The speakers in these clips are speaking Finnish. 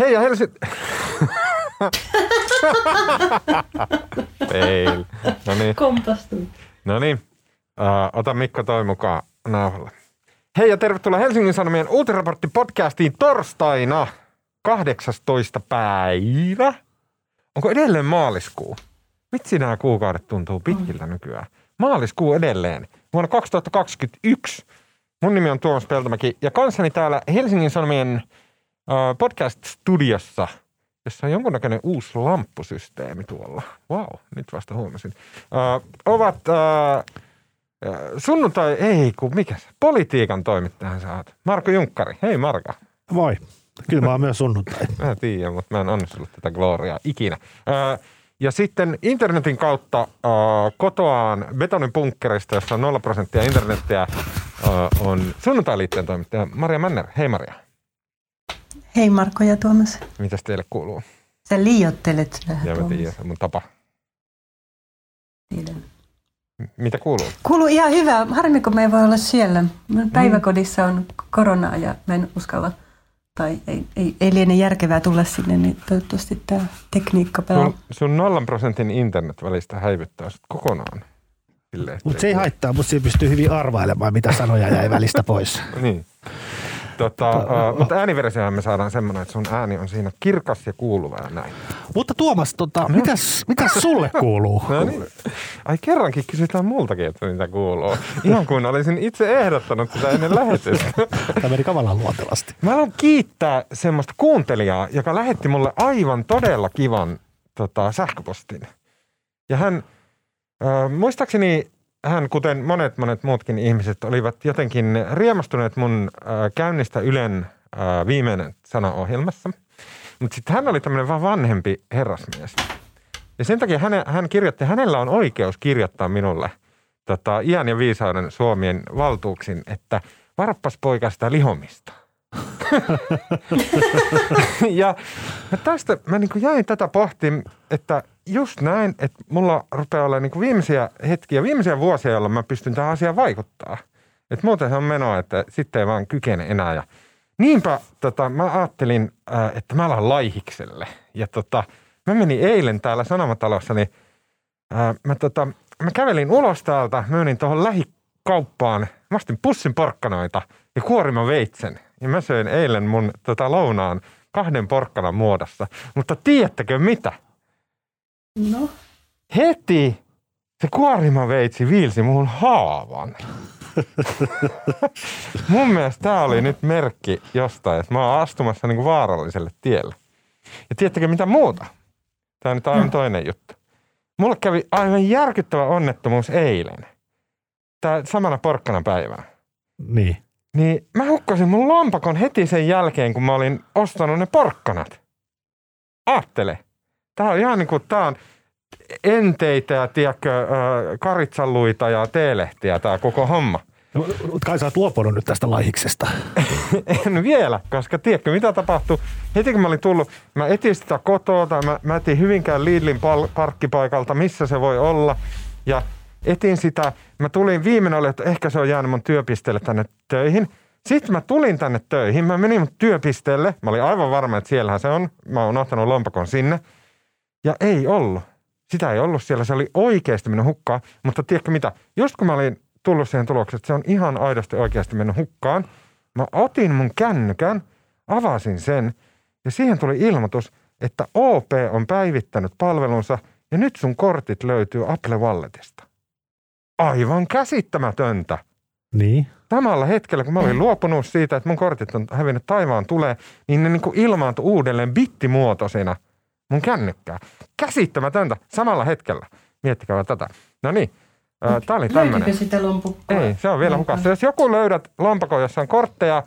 Hei ja Helsinki... Fail. No niin. Kompastuu. No niin, uh, ota Mikko toi mukaan nauhalle. Hei ja tervetuloa Helsingin Sanomien Uutiraportti podcastiin torstaina 18. päivä. Onko edelleen maaliskuu? Vitsi nämä kuukaudet tuntuu pitkiltä nykyään. Maaliskuu edelleen. Vuonna 2021. Mun nimi on Tuomas Peltomäki ja kanssani täällä Helsingin Sanomien podcast-studiossa, jossa on jonkunnäköinen uusi lamppusysteemi tuolla. Wow, nyt vasta huomasin. Uh, ovat uh, sunnuntai, ei kun mikä se, politiikan toimittajahan sä oot. Marko Junkkari. Hei Marko. Moi. Kyllä mä oon myös sunnuntai. Mä en tiedä, mutta mä en onnistunut tätä gloriaa ikinä. Uh, ja sitten internetin kautta uh, kotoaan betonin bunkkerista, jossa on 0 prosenttia internettiä, uh, on sunnuntai-liitteen toimittaja Maria Manner. Hei Maria. Hei Marko ja Tuomas. Mitäs teille kuuluu? Sä liiottelet vähän Ja mä Tuomas. tiedän, se on mun tapa. Tiedän. Mitä kuuluu? Kuuluu ihan hyvä. Harmi, kun me ei voi olla siellä. Mun päiväkodissa on koronaa ja mä en uskalla, tai ei, ei, ei liene järkevää tulla sinne, niin toivottavasti tämä tekniikka pelaa. Sun, sun nollan prosentin internet välistä häivyttää sut kokonaan. Mutta se ei haittaa, mutta siinä pystyy hyvin arvailemaan, mitä sanoja jäi välistä pois. Niin. Tota, uh, mutta ääniversiohan me saadaan semmoinen, että sun ääni on siinä kirkas ja kuuluva ja näin. Mutta Tuomas, tota, mitäs, mitäs sulle kuuluu? No niin. Ai kerrankin kysytään multakin, että mitä kuuluu. Ihan kuin olisin itse ehdottanut sitä ennen lähetystä. Tämä meni kamalan luontevasti. Mä haluan kiittää semmoista kuuntelijaa, joka lähetti mulle aivan todella kivan tota, sähköpostin. Ja hän, äh, muistaakseni hän, kuten monet monet muutkin ihmiset, olivat jotenkin riemastuneet mun äh, käynnistä Ylen äh, viimeinen sana ohjelmassa. Mutta sitten hän oli tämmöinen vaan vanhempi herrasmies. Ja sen takia hän, hän kirjoitti, hänellä on oikeus kirjoittaa minulle tota, iän ja viisauden Suomien valtuuksin, että varappas poika sitä lihomista. ja tästä mä niin jäin tätä pohtimaan, että just näin, että mulla rupeaa olla niin viimeisiä hetkiä, viimeisiä vuosia, jolloin mä pystyn tähän asiaan vaikuttaa. Että muuten se on menoa, että sitten ei vaan kykene enää. Ja niinpä tota, mä ajattelin, ää, että mä alan laihikselle. Ja tota, mä menin eilen täällä Sanomatalossa, niin ää, mä, tota, mä kävelin ulos täältä, menin tuohon lähikauppaan, mä ostin pussin porkkanoita ja kuoriman veitsen. Ja mä söin eilen mun tota, lounaan kahden porkkanan muodossa. Mutta tiedättekö mitä? No, Heti se kuorimaveitsi viilsi muun haavan. Mun mielestä tämä oli nyt merkki jostain, että mä oon astumassa niin vaaralliselle tielle. Ja tiedättekö mitä muuta? Tämä on nyt aivan toinen juttu. Mulle kävi aivan järkyttävä onnettomuus eilen. Tää samana porkkana päivänä. Niin. Niin mä hukkasin mun lompakon heti sen jälkeen, kun mä olin ostanut ne porkkanat. Aattele. Tää on ihan niin kuin, tää on enteitä ja tiedätkö, karitsanluita ja teelehtiä tää koko homma. No, kai sä oot luopunut nyt tästä laihiksesta. En vielä, koska tiedätkö mitä tapahtui? Heti kun mä olin tullut, mä etin sitä kotoa, tai mä, mä etin Hyvinkään Lidlin pal- parkkipaikalta, missä se voi olla. Ja etin sitä, mä tulin viimeinen oli, että ehkä se on jäänyt mun työpisteelle tänne töihin. Sitten mä tulin tänne töihin, mä menin mun työpisteelle, mä olin aivan varma, että siellähän se on. Mä oon ottanut lompakon sinne. Ja ei ollut. Sitä ei ollut siellä, se oli oikeasti mennyt hukkaan. Mutta tiedätkö mitä, just kun mä olin tullut siihen tulokseen, että se on ihan aidosti oikeasti mennyt hukkaan, mä otin mun kännykän, avasin sen ja siihen tuli ilmoitus, että OP on päivittänyt palvelunsa ja nyt sun kortit löytyy Apple Walletista. Aivan käsittämätöntä. Niin. Samalla hetkellä, kun mä olin luopunut siitä, että mun kortit on hävinnyt taivaan tulee, niin ne niin kuin ilmaantui uudelleen bittimuotoisina mun kännykkää. Käsittämätöntä samalla hetkellä. Miettikää tätä. No niin, tämä oli tämmöinen. sitä lompukkoa? Ei, se on vielä hukassa. Jos joku löydät lompakon, jossa on kortteja,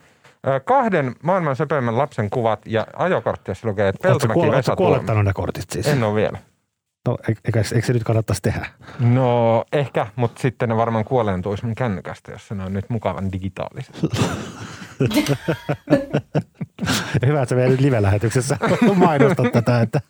kahden maailman söpöimmän lapsen kuvat ja ajokortti, jossa lukee, että Oletko Peltomäki kuole- Vesa kuolettanut ne kortit siis? En ole vielä. No, e- eikö, eikö se nyt kannattaisi tehdä? No ehkä, mutta sitten ne varmaan kuoleentuisi mun kännykästä, jos ne on nyt mukavan digitaaliset. Ja hyvä, että sä vielä nyt live-lähetyksessä mainostat tätä, että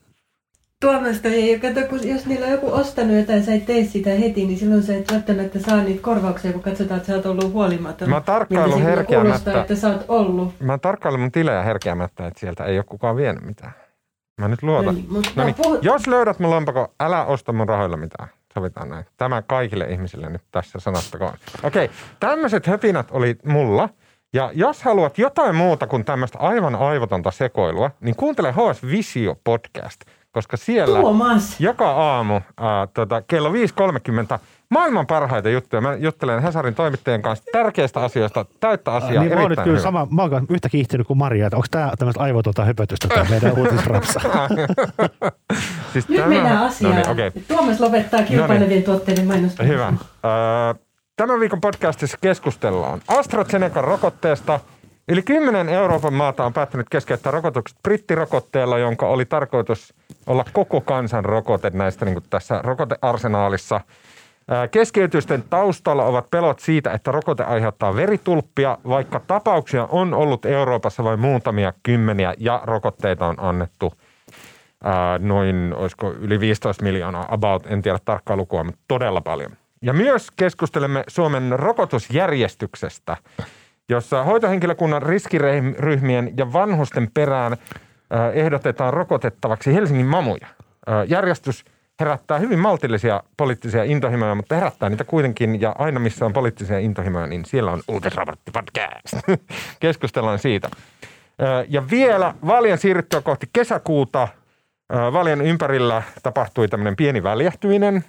Tuomasta ei kato, kun jos niillä on joku ostanut jotain, sä et tee sitä heti, niin silloin sä et välttämättä saa niitä korvauksia, kun katsotaan, että sä oot ollut huolimaton. Mä tarkkailun kyllä herkeämättä. kuulostaa, että sä oot ollut. Mä tarkkailen mun tilejä herkeämättä, että sieltä ei ole kukaan vienyt mitään. Mä nyt luotan. No niin, mutta No niin, puhut- jos löydät mun lompakon, älä osta mun rahoilla mitään. Sovitaan näin. Tämä kaikille ihmisille nyt tässä sanattakoon. Okei, tämmöiset höpinät oli mulla. Ja jos haluat jotain muuta kuin tämmöistä aivan aivotonta sekoilua, niin kuuntele HS Visio podcast, koska siellä Tuomas! joka aamu ää, tota, kello 5.30 maailman parhaita juttuja. Mä juttelen Hesarin toimittajien kanssa tärkeistä asioista, täyttä asiaa, niin mä oon nyt kyllä hyvä. sama, mä oon yhtä kiihtynyt kuin Maria, että onko tämä tämmöistä aivotonta höpötystä tämä meidän uutisrapsa? Siis Nyt tämä- mennään asiaan. No niin, okei. Tuomas lopettaa kilpailevien tuotteiden mainostamisen. Hyvä. Öö, Tämän viikon podcastissa keskustellaan AstraZenecan rokotteesta. Yli 10 Euroopan maata on päättänyt keskeyttää rokotukset brittirokotteella, jonka oli tarkoitus olla koko kansan rokote näistä niin tässä rokotearsenaalissa. Keskeytysten taustalla ovat pelot siitä, että rokote aiheuttaa veritulppia, vaikka tapauksia on ollut Euroopassa vain muutamia kymmeniä ja rokotteita on annettu noin, olisiko yli 15 miljoonaa about, en tiedä tarkkaa lukua, mutta todella paljon. Ja myös keskustelemme Suomen rokotusjärjestyksestä, jossa hoitohenkilökunnan riskiryhmien ja vanhusten perään ää, ehdotetaan rokotettavaksi Helsingin mamuja. Järjestys herättää hyvin maltillisia poliittisia intohimoja, mutta herättää niitä kuitenkin, ja aina missä on poliittisia intohimoja, niin siellä on Uutisraportti podcast. Keskustellaan siitä. Ja vielä vaalien siirryttyä kohti kesäkuuta ää, vaalien ympärillä tapahtui tämmöinen pieni väljähtyminen,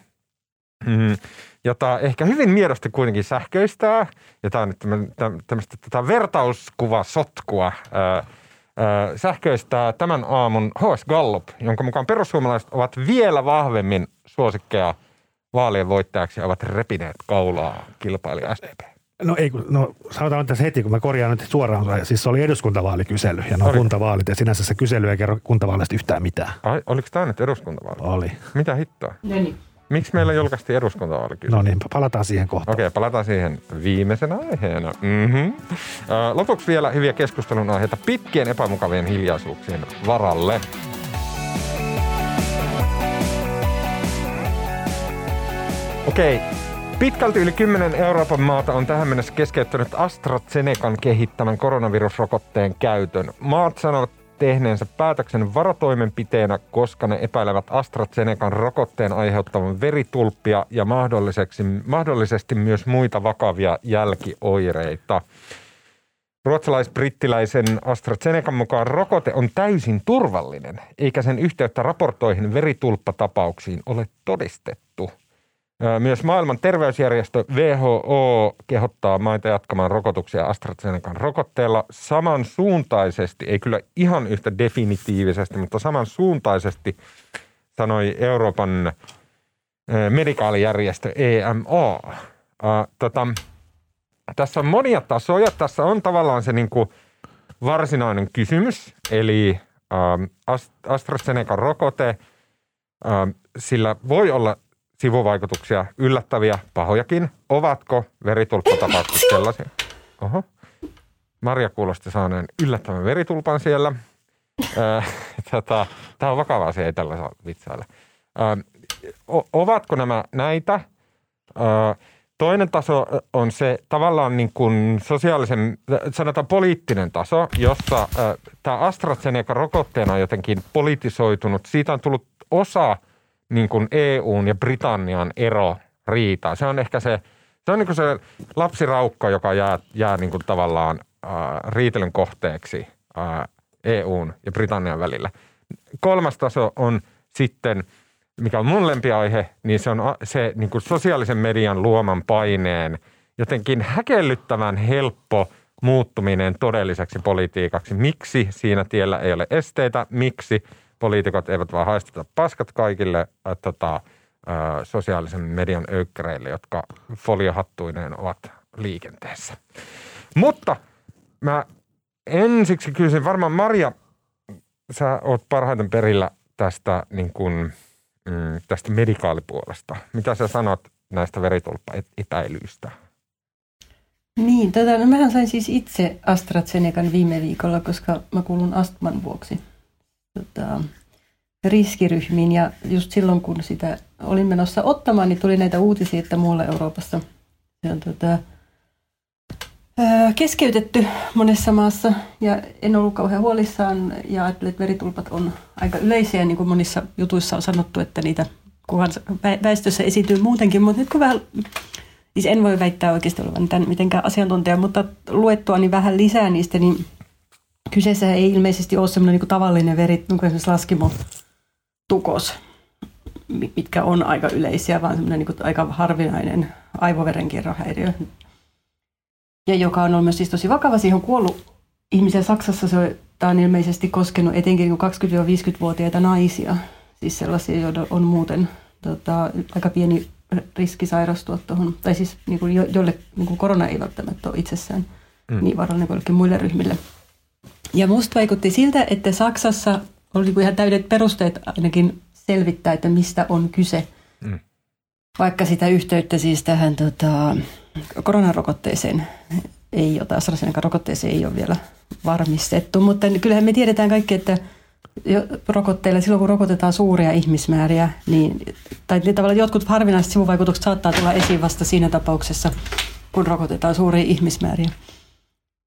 mm, jota ehkä hyvin miedosti kuitenkin sähköistää. Ja tämä on nyt tämmöistä tota vertauskuvasotskua ää, ää, sähköistää tämän aamun HS Gallup, jonka mukaan perussuomalaiset ovat vielä vahvemmin suosikkeja vaalien voittajaksi ja ovat repineet kaulaa kilpailija SDP. No ei, kun- no sanotaan tässä heti, kun mä korjaan nyt suoraan. Siis se oli eduskuntavaalikysely ja no kuntavaalit ja sinänsä se kysely ei kerro kuntavaaleista yhtään mitään. Ai, oliko tämä nyt eduskuntavaali? Oli. Mitä hittoa? No niin. Miksi meillä julkaistiin eduskuntavaalikysely? No niin, palataan siihen kohtaan. Okei, palataan siihen viimeisenä aiheena. Mm-hmm. Lopuksi vielä hyviä keskustelun aiheita pitkien epämukavien hiljaisuuksien varalle. Okei, pitkälti yli 10 Euroopan maata on tähän mennessä keskeyttänyt AstraZenecan kehittämän koronavirusrokotteen käytön. Maat sanovat tehneensä päätöksen varatoimenpiteenä, koska ne epäilevät AstraZenecan rokotteen aiheuttavan veritulppia ja mahdolliseksi, mahdollisesti myös muita vakavia jälkioireita. Ruotsalais-brittiläisen AstraZenecan mukaan rokote on täysin turvallinen, eikä sen yhteyttä raportoihin veritulppatapauksiin ole todistettu. Myös maailman terveysjärjestö WHO kehottaa maita jatkamaan rokotuksia AstraZenecan rokotteella samansuuntaisesti, ei kyllä ihan yhtä definitiivisesti, mutta samansuuntaisesti sanoi Euroopan medikaalijärjestö EMA. Tota, tässä on monia tasoja. Tässä on tavallaan se niin kuin varsinainen kysymys, eli Ast- AstraZenecan rokote, sillä voi olla sivuvaikutuksia, yllättäviä, pahojakin. Ovatko veritulppatapaukset sellaisia? Oho. Maria kuulosti saaneen yllättävän veritulpan siellä. Tätä, tämä on vakava asia, ei tällä saa vitsailla. O- ovatko nämä näitä? Äh, Toinen taso on se tavallaan niin kuin sosiaalisen, sanotaan poliittinen taso, jossa tämä AstraZeneca rokotteena on jotenkin politisoitunut. Siitä on tullut osa niin kuin EUn ja Britannian ero riitaa. Se on ehkä se, se on niin kuin se lapsiraukka, joka jää, jää niin kuin tavallaan äh, riitelyn kohteeksi äh, EUn ja Britannian välillä. Kolmas taso on sitten mikä on mun lempiaihe, niin se on se niin kuin sosiaalisen median luoman paineen jotenkin häkellyttävän helppo muuttuminen todelliseksi politiikaksi. Miksi siinä tiellä ei ole esteitä? Miksi poliitikot eivät vaan haisteta paskat kaikille äh, tota, äh, sosiaalisen median öykkäreille, jotka foliohattuineen ovat liikenteessä? Mutta mä ensiksi kysyn, varmaan Maria, sä oot parhaiten perillä tästä niin kuin, mm, tästä medikaalipuolesta. Mitä sä sanot näistä veritulppaepäilyistä? Niin, tota, no mähän sain siis itse AstraZenecan viime viikolla, koska mä kuulun astman vuoksi tota, riskiryhmiin. Ja just silloin, kun sitä olin menossa ottamaan, niin tuli näitä uutisia, että muualla Euroopassa se on tota, keskeytetty monessa maassa. Ja en ollut kauhean huolissaan ja ajattelin, että veritulpat on aika yleisiä, niin kuin monissa jutuissa on sanottu, että niitä kunhan väestössä esiintyy muutenkin. Mutta nyt kun vähän Siis en voi väittää oikeasti olevan tämän mitenkään asiantuntija, mutta luettua niin vähän lisää niistä, niin kyseessä ei ilmeisesti ole semmoinen niin tavallinen veri, niin kuin esimerkiksi laskimotukos, mitkä on aika yleisiä, vaan semmoinen niin aika harvinainen aivoverenkierrohäiriö. Ja joka on ollut myös siis tosi vakava. Siihen on kuollut ihmisiä Saksassa. Se on, tämä on ilmeisesti koskenut etenkin 20-50-vuotiaita naisia. Siis sellaisia, joilla on muuten tota, aika pieni riski sairastua tuohon, tai siis niin kuin jo, jolle niin kuin korona ei välttämättä ole itsessään mm. niin vaarallinen kuin muille ryhmille. Ja musta vaikutti siltä, että Saksassa oli niin kuin ihan täydet perusteet ainakin selvittää, että mistä on kyse. Mm. Vaikka sitä yhteyttä siis tähän tota, koronarokotteeseen ei ole, AstraZeneca-rokotteeseen ei ole vielä varmistettu, mutta kyllähän me tiedetään kaikki, että rokotteilla, silloin kun rokotetaan suuria ihmismääriä, niin, tai tavallaan jotkut harvinaiset sivuvaikutukset saattaa tulla esiin vasta siinä tapauksessa, kun rokotetaan suuria ihmismääriä.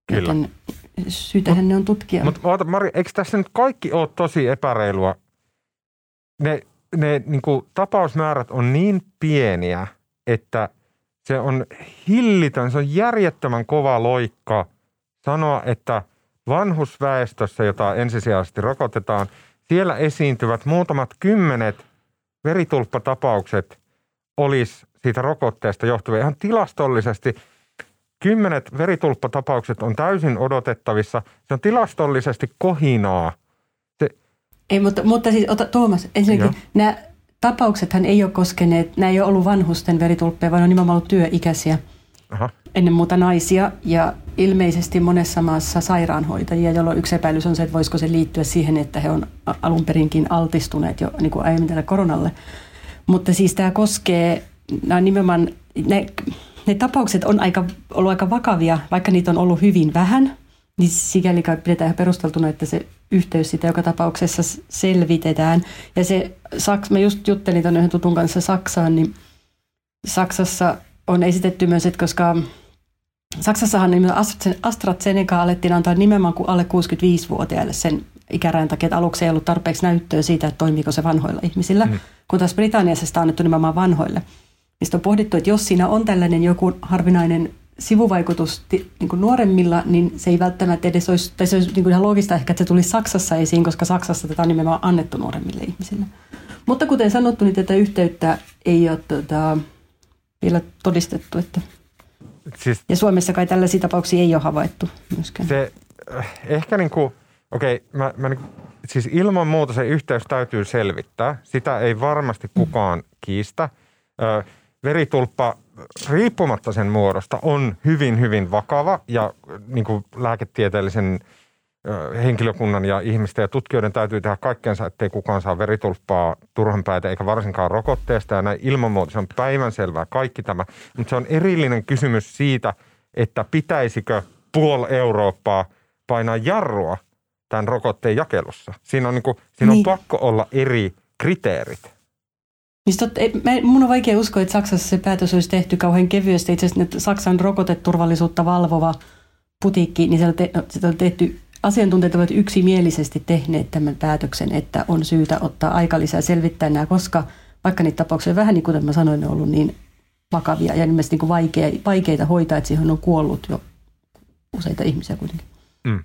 Kyllä. Joten syytähän mut, ne on tutkia. Mutta oota Mari, eikö tässä nyt kaikki ole tosi epäreilua? Ne, ne niin kuin, tapausmäärät on niin pieniä, että se on hillitön, se on järjettömän kova loikka sanoa, että – vanhusväestössä, jota ensisijaisesti rokotetaan, siellä esiintyvät muutamat kymmenet veritulppatapaukset olisi siitä rokotteesta johtuvia. Ihan tilastollisesti kymmenet veritulppatapaukset on täysin odotettavissa. Se on tilastollisesti kohinaa. Se... Ei, mutta, mutta siis ota, Tuomas, ensinnäkin Joo. nämä tapauksethan ei ole koskeneet, nämä ei ole ollut vanhusten veritulppeja, vaan on nimenomaan ollut työikäisiä. Aha. Ennen muuta naisia ja ilmeisesti monessa maassa sairaanhoitajia, jolloin yksi epäilys on se, että voisiko se liittyä siihen, että he on alun perinkin altistuneet jo niin kuin aiemmin tälle koronalle. Mutta siis tämä koskee, nämä nimenomaan, ne, ne tapaukset on aika, ollut aika vakavia, vaikka niitä on ollut hyvin vähän, niin sikäli kai pidetään perusteltuna, että se yhteys sitä joka tapauksessa selvitetään. Ja se, mä just juttelin tuonne yhden tutun kanssa Saksaan, niin Saksassa on esitetty myös, että koska Saksassahan AstraZeneca alettiin antaa nimenomaan kuin alle 65-vuotiaille sen ikärajan takia, että aluksi ei ollut tarpeeksi näyttöä siitä, että toimiiko se vanhoilla ihmisillä, mm. kun taas Britanniassa sitä on annettu nimenomaan vanhoille. Mistä on pohdittu, että jos siinä on tällainen joku harvinainen sivuvaikutus niin kuin nuoremmilla, niin se ei välttämättä edes olisi, tai se olisi niin kuin ihan loogista ehkä, että se tulisi Saksassa esiin, koska Saksassa tätä on nimenomaan annettu nuoremmille ihmisille. Mutta kuten sanottu, niin tätä yhteyttä ei ole tota, vielä todistettu, että Siis, ja Suomessa kai tällaisia tapauksia ei ole havaittu myöskään. Se äh, ehkä niin kuin, okei, okay, mä, mä niin, siis ilman muuta se yhteys täytyy selvittää. Sitä ei varmasti kukaan kiistä. Ö, veritulppa riippumatta sen muodosta on hyvin, hyvin vakava ja niin kuin lääketieteellisen henkilökunnan ja ihmisten ja tutkijoiden täytyy tehdä kaikkeensa, ettei kukaan saa veritulppaa turhanpäitä eikä varsinkaan rokotteesta. Ja näin ilman muuta se on päivänselvää kaikki tämä. Mutta se on erillinen kysymys siitä, että pitäisikö puol Eurooppaa painaa jarrua tämän rokotteen jakelussa. Siinä on, niin kuin, siinä niin. on pakko olla eri kriteerit. Niin totta, ei, mun on vaikea uskoa, että Saksassa se päätös olisi tehty kauhean kevyesti. Itse asiassa Saksan rokoteturvallisuutta valvova putiikki, niin se on, te, se on tehty asiantuntijat ovat yksimielisesti tehneet tämän päätöksen, että on syytä ottaa aika lisää selvittää nämä, koska vaikka niitä tapauksia vähän niin kuin mä sanoin, ne on ollut niin vakavia ja ilmeisesti niin kuin vaikea, vaikeita hoitaa, että siihen on kuollut jo useita ihmisiä kuitenkin. Mm.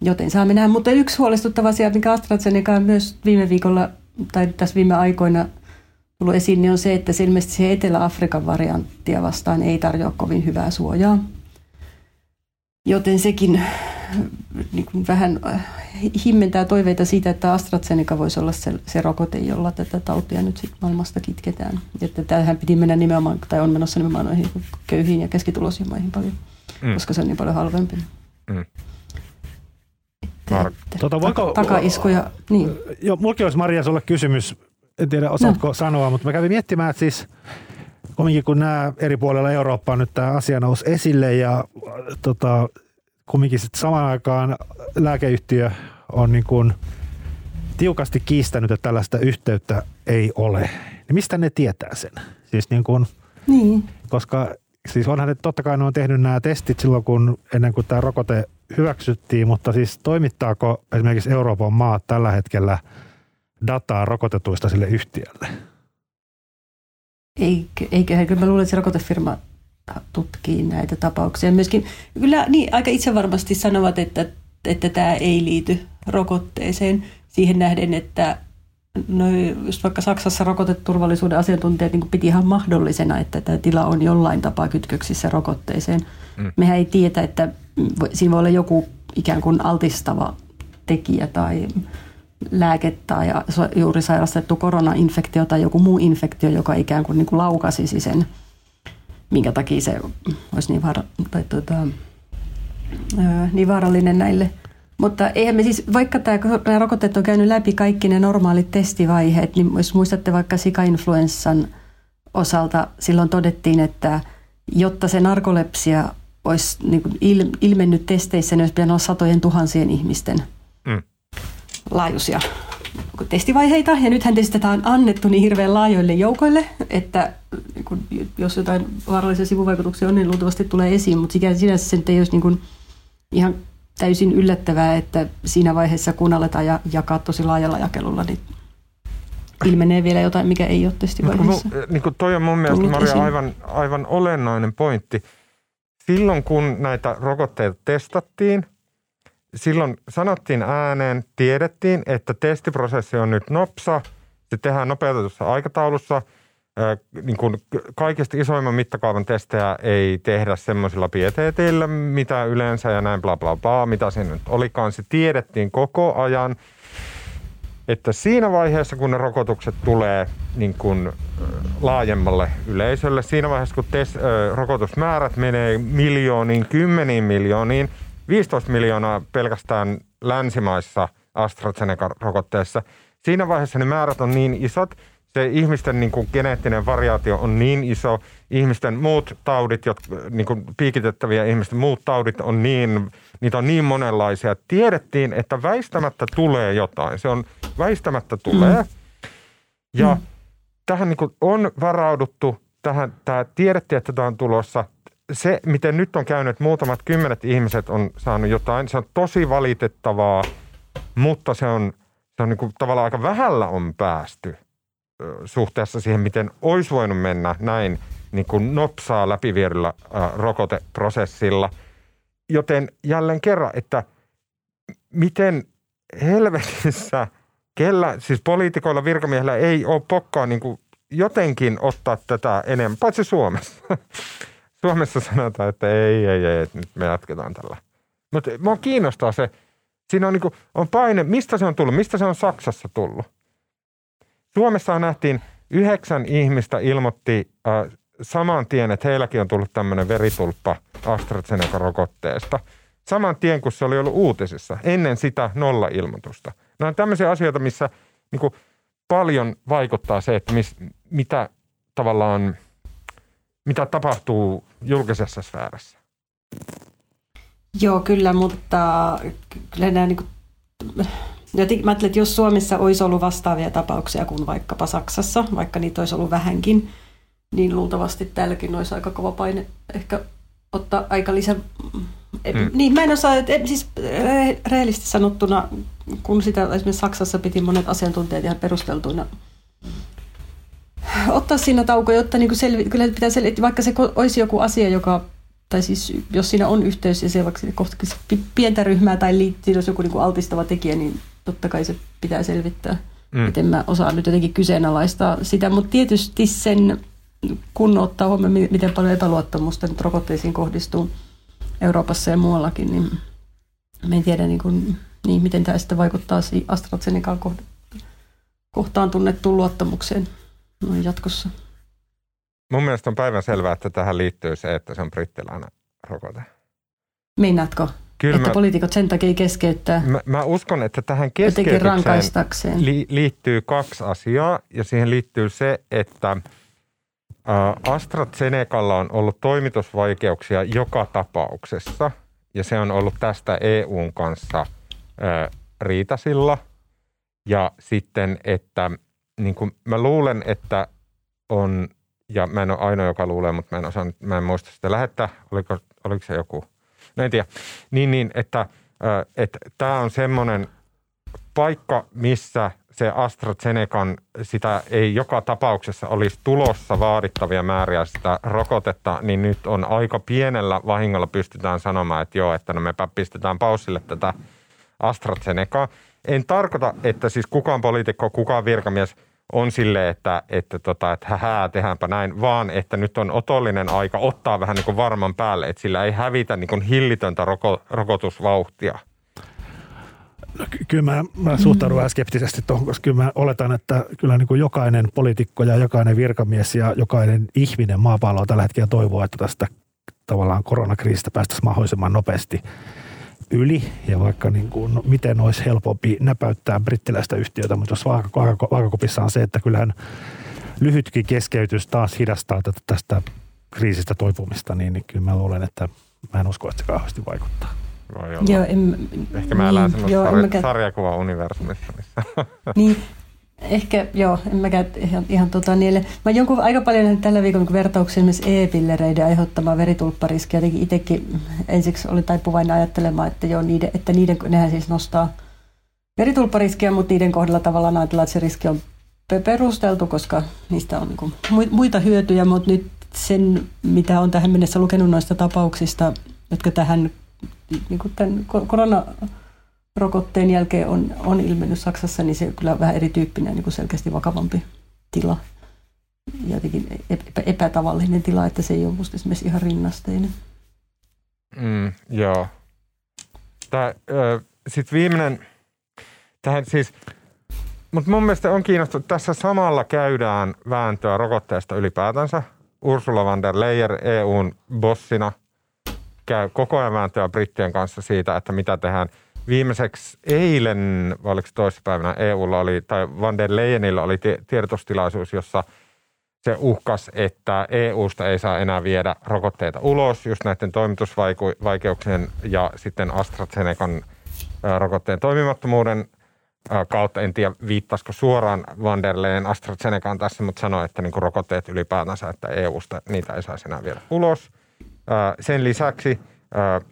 Joten saamme nähdä. Mutta yksi huolestuttava asia, mikä AstraZeneca on myös viime viikolla tai tässä viime aikoina tullut esiin, niin on se, että se ilmeisesti se Etelä-Afrikan varianttia vastaan ei tarjoa kovin hyvää suojaa. Joten sekin niin kuin vähän äh, himmentää toiveita siitä, että AstraZeneca voisi olla se, se rokote, jolla tätä tautia nyt sitten maailmasta kitketään. Että tämähän piti mennä nimenomaan, tai on menossa nimenomaan noihin köyhiin ja keskituloisiin maihin paljon, mm. koska se on niin paljon halvempi. Mm. Tota, voiko, takaiskuja, niin. Joo, mulki olisi Maria sulle kysymys, en tiedä osaatko no. sanoa, mutta mä kävin miettimään, että siis kumminkin kun nämä eri puolilla Eurooppaa nyt tämä asia nousi esille ja tota, kumminkin sitten samaan aikaan lääkeyhtiö on niin kuin tiukasti kiistänyt, että tällaista yhteyttä ei ole. Niin mistä ne tietää sen? Siis niin kuin, Niin. koska siis onhan ne totta kai ne on tehnyt nämä testit silloin, kun ennen kuin tämä rokote hyväksyttiin, mutta siis toimittaako esimerkiksi Euroopan maat tällä hetkellä dataa rokotetuista sille yhtiölle? Eikö, eikö, kyllä mä luulen, että se rokotefirma tutkii näitä tapauksia. Myöskin kyllä niin, aika itsevarmasti sanovat, että, että tämä ei liity rokotteeseen siihen nähden, että no, just vaikka Saksassa rokoteturvallisuuden asiantuntijat niin piti ihan mahdollisena, että tämä tila on jollain tapaa kytköksissä rokotteeseen. Mm. Mehän ei tiedä, että siinä voi olla joku ikään kuin altistava tekijä tai lääke tai juuri sairastettu koronainfektio tai joku muu infektio, joka ikään kuin, niin kuin laukasisi sen, minkä takia se olisi niin, vaara, tai tuota, niin vaarallinen näille. Mutta eihän me siis, vaikka tämä, rokotteet on käynyt läpi kaikki ne normaalit testivaiheet, niin jos muistatte vaikka sika-influenssan osalta, silloin todettiin, että jotta se narkolepsia olisi niin kuin ilmennyt testeissä, niin olisi pitänyt olla satojen tuhansien ihmisten mm. laajuisia testivaiheita. Ja nythän testit on annettu niin hirveän laajoille joukoille, että kun, jos jotain vaarallisia sivuvaikutuksia on, niin luultavasti tulee esiin. Mutta sinänsä se ei olisi niin kuin ihan täysin yllättävää, että siinä vaiheessa kun aletaan jakaa tosi laajalla jakelulla, niin ilmenee vielä jotain, mikä ei ole testivaiheessa. Niin kuin toi on mun mielestä, Maria, aivan, aivan olennainen pointti. Silloin kun näitä rokotteita testattiin, silloin sanottiin ääneen, tiedettiin, että testiprosessi on nyt nopsa, se tehdään nopeutetussa aikataulussa. Niin kuin kaikista isoimman mittakaavan testejä ei tehdä semmoisilla pieteetillä, mitä yleensä ja näin bla bla bla, mitä siinä nyt olikaan. Se tiedettiin koko ajan, että siinä vaiheessa, kun ne rokotukset tulee niin kuin laajemmalle yleisölle, siinä vaiheessa, kun tes, rokotusmäärät menee miljooniin, kymmeniin miljooniin – 15 miljoonaa pelkästään länsimaissa AstraZeneca-rokotteessa. Siinä vaiheessa ne määrät on niin isot, se ihmisten niin kuin geneettinen variaatio on niin iso, ihmisten muut taudit, jotka, niin kuin piikitettäviä ihmisten muut taudit on niin, niitä on niin monenlaisia. Tiedettiin, että väistämättä tulee jotain, se on väistämättä tulee. Mm. Ja mm. tähän niin kuin on varauduttu, tähän, tämä tiedettiin, että tämä on tulossa, se, miten nyt on käynyt, muutamat kymmenet ihmiset on saanut jotain, se on tosi valitettavaa, mutta se on, se on niin kuin tavallaan aika vähällä on päästy suhteessa siihen, miten olisi voinut mennä näin niin kuin nopsaa läpiviedyllä rokoteprosessilla. Joten jälleen kerran, että miten helvetissä, kellä, siis poliitikoilla, virkamiehillä ei ole pokkaa niin kuin jotenkin ottaa tätä enemmän, paitsi Suomessa. Suomessa sanotaan, että ei, ei, ei, nyt me jatketaan tällä. Mutta mua kiinnostaa se, siinä on, niin kuin, on paine, mistä se on tullut, mistä se on Saksassa tullut. Suomessa nähtiin yhdeksän ihmistä ilmoitti äh, saman tien, että heilläkin on tullut tämmöinen veritulppa AstraZeneca-rokotteesta. Saman tien, kun se oli ollut uutisissa. Ennen sitä nolla ilmoitusta. Nämä on tämmöisiä asioita, missä niin kuin, paljon vaikuttaa se, että mis, mitä tavallaan – mitä julkisessa sfäärässä. Joo, kyllä, mutta kyllä nämä niin kuin, mä ajattelen, että jos Suomessa olisi ollut vastaavia tapauksia kuin vaikkapa Saksassa, vaikka niitä olisi ollut vähänkin, niin luultavasti täälläkin olisi aika kova paine ehkä ottaa aika lisä... Mm. Niin, mä en osaa, että siis rehellisesti sanottuna, kun sitä esimerkiksi Saksassa piti monet asiantuntijat ihan perusteltuina ottaa siinä tauko, jotta niin selvi, kyllä pitää selvi, vaikka se olisi joku asia, joka, tai siis jos siinä on yhteys ja se vaikka kohta pientä ryhmää tai liittyy, jos joku niin altistava tekijä, niin totta kai se pitää selvittää. Mm. Miten mä osaan nyt jotenkin kyseenalaistaa sitä, mutta tietysti sen, kun ottaa huomioon, miten paljon epäluottamusta nyt rokotteisiin kohdistuu Euroopassa ja muuallakin, niin me en tiedä, niin kuin, niin miten tämä sitten vaikuttaa AstraZenecan kohtaan tunnettuun luottamukseen no jatkossa. Mun mielestä on päivän selvää, että tähän liittyy se, että se on brittiläinen rokote. Meinaatko? Kyllä että mä, poliitikot sen takia keskeyttää? Mä, mä uskon, että tähän keskeytykseen li, liittyy kaksi asiaa. Ja siihen liittyy se, että AstraZenecalla on ollut toimitusvaikeuksia joka tapauksessa. Ja se on ollut tästä EUn kanssa riitasilla. Ja sitten, että niin kuin mä luulen, että on, ja mä en ole ainoa, joka luulee, mutta mä en, osaa, mä en muista sitä lähettää, oliko, oliko se joku, en tiedä, niin, niin että että tämä on semmoinen paikka, missä se AstraZenecan, sitä ei joka tapauksessa olisi tulossa vaadittavia määriä sitä rokotetta, niin nyt on aika pienellä vahingolla pystytään sanomaan, että joo, että no mepä pistetään pausille tätä AstraZenecaa. En tarkoita, että siis kukaan poliitikko, kukaan virkamies on sille, että, että, tota, että hähää, tehdäänpä näin, vaan että nyt on otollinen aika ottaa vähän niin kuin varman päälle, että sillä ei hävitä niin kuin hillitöntä roko, rokotusvauhtia. No, kyllä mä, mä suhtaudun vähän skeptisesti tuohon, koska kyllä mä oletan, että kyllä niin kuin jokainen poliitikko ja jokainen virkamies ja jokainen ihminen maapallolla tällä hetkellä toivoo, että tästä tavallaan koronakriisistä päästäisiin mahdollisimman nopeasti yli ja vaikka niin kuin, no, miten olisi helpompi näpäyttää brittiläistä yhtiötä, mutta jos vaakakopissa on se, että kyllähän lyhytkin keskeytys taas hidastaa tätä, tästä kriisistä toipumista, niin, niin kyllä mä luulen, että mä en usko, että se kauheasti vaikuttaa. Voi olla. Joo, en, Ehkä mä elän niin, semmoista sarja, sarjakuva-universumissa. Missä. Niin, Ehkä joo, en mäkään ihan, ihan tota niille. Mä jonkun aika paljon tällä viikolla vertauksia esimerkiksi e-pillereiden aiheuttamaa veritulppariskiä. Jotenkin itsekin ensiksi oli taipuvainen ajattelemaan, että, joo, niiden, että niiden, nehän siis nostaa veritulppariskiä, mutta niiden kohdalla tavallaan ajatellaan, että se riski on perusteltu, koska niistä on niin muita hyötyjä, mutta nyt sen, mitä on tähän mennessä lukenut noista tapauksista, jotka tähän niin kuin tämän korona rokotteen jälkeen on, on ilmennyt Saksassa, niin se on kyllä vähän erityyppinen, niin selkeästi vakavampi tila. Jotenkin epä, epätavallinen tila, että se ei ole musta esimerkiksi ihan rinnasteinen. Mm, joo. Sitten viimeinen, tähän siis, mutta mun mielestä on kiinnostunut, tässä samalla käydään vääntöä rokotteesta ylipäätänsä. Ursula von der Leyen EUn bossina käy koko ajan vääntöä brittien kanssa siitä, että mitä tehdään – Viimeiseksi eilen, vai oliko toissapäivänä EUlla oli, tai Van der Leyenillä oli tiedotustilaisuus, jossa se uhkas, että EUsta ei saa enää viedä rokotteita ulos just näiden toimitusvaikeuksien ja sitten AstraZenecan rokotteen toimimattomuuden kautta. En tiedä, viittasiko suoraan Van der Leyen AstraZenecaan tässä, mutta sanoi, että niin rokotteet ylipäätänsä, että EUsta niitä ei saisi enää viedä ulos. Sen lisäksi –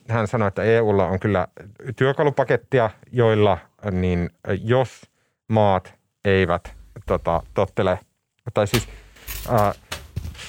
hän sanoi, että EUlla on kyllä työkalupakettia, joilla niin jos maat eivät tota, tottele, tai siis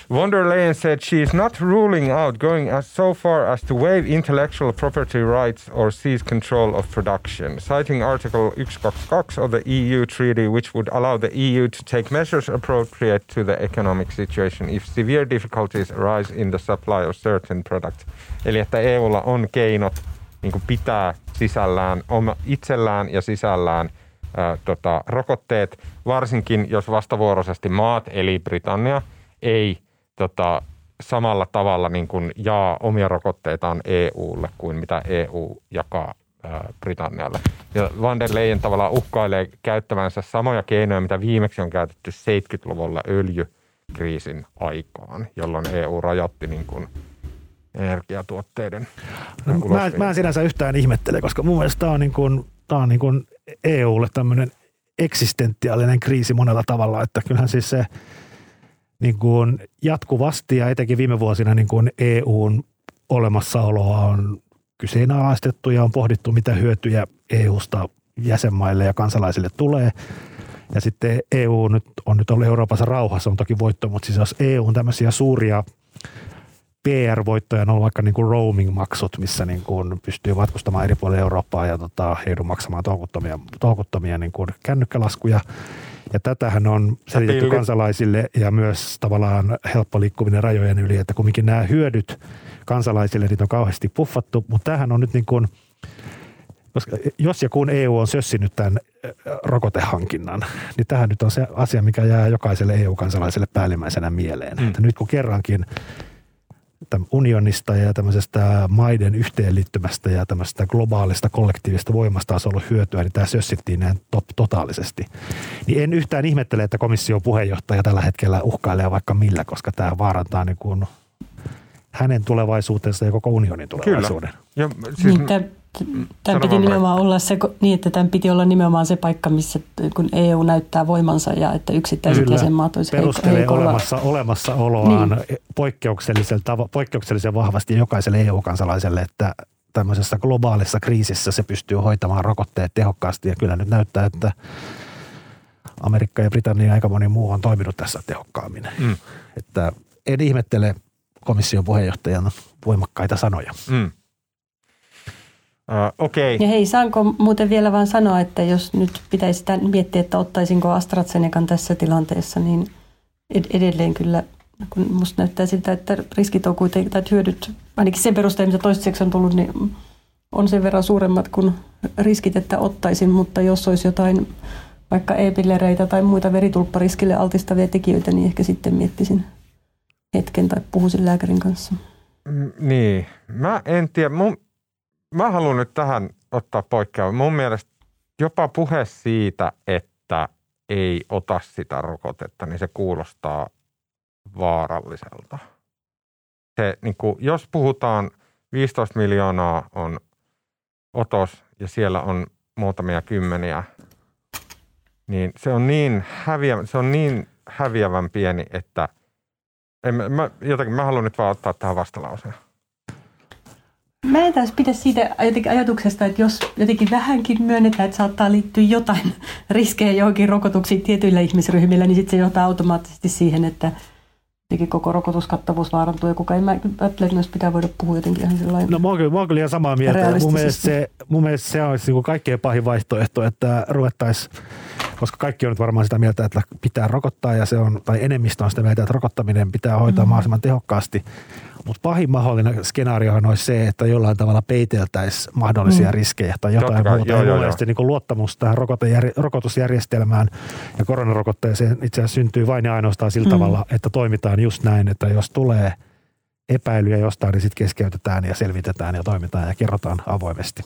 von der said she is not ruling out going as so far as to waive intellectual property rights or seize control of production, citing Article 122 of the EU Treaty, which would allow the EU to take measures appropriate to the economic situation if severe difficulties arise in the supply of certain products. Eli että EUlla on keinot niin pitää sisällään, oma, itsellään ja sisällään ää, tota, rokotteet, varsinkin jos vastavuoroisesti maat, eli Britannia, ei tota, samalla tavalla niin kuin jaa omia rokotteitaan EUlle kuin mitä EU jakaa Britannialle. Ja Van der Leyen tavallaan uhkailee käyttävänsä samoja keinoja, mitä viimeksi on käytetty 70-luvulla öljykriisin aikaan, jolloin EU rajoitti niin kuin energiatuotteiden no, mä, mä en sinänsä yhtään ihmettele, koska mun mielestä tämä on, niin kuin, tämä on niin kuin EUlle tämmöinen eksistentiaalinen kriisi monella tavalla, että kyllähän siis se – niin kuin jatkuvasti ja etenkin viime vuosina niin kuin EUn olemassaoloa on kyseenalaistettu ja on pohdittu, mitä hyötyjä EUsta jäsenmaille ja kansalaisille tulee. Ja sitten EU nyt on nyt ollut Euroopassa rauhassa, on toki voitto, mutta siis jos EU on tämmöisiä suuria PR-voittoja on vaikka niin kuin roaming-maksut, missä niin kuin pystyy matkustamaan eri puolille Eurooppaa ja tota, heidun maksamaan tohkuttomia, tohkuttomia niin kuin kännykkälaskuja. Ja tätähän on selitetty kansalaisille ja myös tavallaan helppo liikkuminen rajojen yli, että kumminkin nämä hyödyt kansalaisille, niitä on kauheasti puffattu, mutta tämähän on nyt niin kuin, koska jos ja kun EU on sössinyt tämän rokotehankinnan, niin tähän nyt on se asia, mikä jää jokaiselle EU-kansalaiselle päällimmäisenä mieleen. Mm. Että nyt kun kerrankin unionista ja tämmöisestä maiden yhteenliittymästä ja tämmöisestä globaalista kollektiivista voimasta olisi ollut hyötyä, niin tämä sössittiin näin top, totaalisesti. Niin en yhtään ihmettele, että komission puheenjohtaja tällä hetkellä uhkailee vaikka millä, koska tämä vaarantaa niin kuin hänen tulevaisuutensa ja koko unionin tulevaisuuden. Kyllä. Ja siis... niin, Tämän Sano piti nimenomaan olla se, niin, että tämän piti olla nimenomaan se paikka, missä kun EU näyttää voimansa ja että yksittäiset Kyllä. jäsenmaat olisivat perustelee heikolla. olemassa, olemassaoloaan niin. poikkeuksellisen, poikkeuksellisen vahvasti jokaiselle EU-kansalaiselle, että tämmöisessä globaalissa kriisissä se pystyy hoitamaan rokotteet tehokkaasti ja kyllä nyt näyttää, että Amerikka ja Britannia ja aika moni muu on toiminut tässä tehokkaammin. Mm. Että en ihmettele komission puheenjohtajan voimakkaita sanoja. Mm. Uh, Okei. Ja hei, saanko muuten vielä vain sanoa, että jos nyt pitäisi miettiä, että ottaisinko AstraZenecan tässä tilanteessa, niin ed- edelleen kyllä, kun musta näyttää siltä, että riskit on kuitenkin, tai hyödyt, ainakin sen perusteella, mitä toistaiseksi on tullut, niin on sen verran suuremmat kuin riskit, että ottaisin, mutta jos olisi jotain vaikka e-pillereitä tai muita veritulppariskille altistavia tekijöitä, niin ehkä sitten miettisin hetken tai puhuisin lääkärin kanssa. Mm, Niin, mä en tiedä. Mun, mä haluan nyt tähän ottaa poikkeaa. Mun mielestä jopa puhe siitä, että ei ota sitä rokotetta, niin se kuulostaa vaaralliselta. Se, niin kuin, jos puhutaan 15 miljoonaa on otos ja siellä on muutamia kymmeniä, niin se on niin, häviä, se on niin häviävän pieni, että en, mä, jotenkin mä haluan nyt vaan ottaa tähän vastalauseen. Mä en taas pidä siitä jotenkin ajatuksesta, että jos jotenkin vähänkin myönnetään, että saattaa liittyä jotain riskejä johonkin rokotuksiin tietyillä ihmisryhmillä, niin sitten se johtaa automaattisesti siihen, että jotenkin koko rokotuskattavuus vaarantuu. Ja kuka ei, mä ajattelen, että noista pitää voida puhua jotenkin ihan sellainen. No mä oon kyllä, mä oon kyllä ihan samaa mieltä. Mun mielestä, se, mun mielestä se olisi niin kaikkein pahin vaihtoehto, että ruvettaisiin, koska kaikki on nyt varmaan sitä mieltä, että pitää rokottaa ja se on, tai enemmistö on sitä mieltä, että rokottaminen pitää hoitaa mm. mahdollisimman tehokkaasti. Mutta pahin mahdollinen skenaariohan olisi se, että jollain tavalla peiteltäisiin mahdollisia mm. riskejä tai jotain Totta kai, muuta. joo, ja joo, joo. niin kuin luottamus tähän rokotejär- rokotusjärjestelmään ja koronarokotteeseen itse asiassa syntyy vain ja ainoastaan sillä mm. tavalla, että toimitaan just näin, että jos tulee epäilyjä jostain, niin sitten keskeytetään ja selvitetään ja toimitaan ja kerrotaan avoimesti.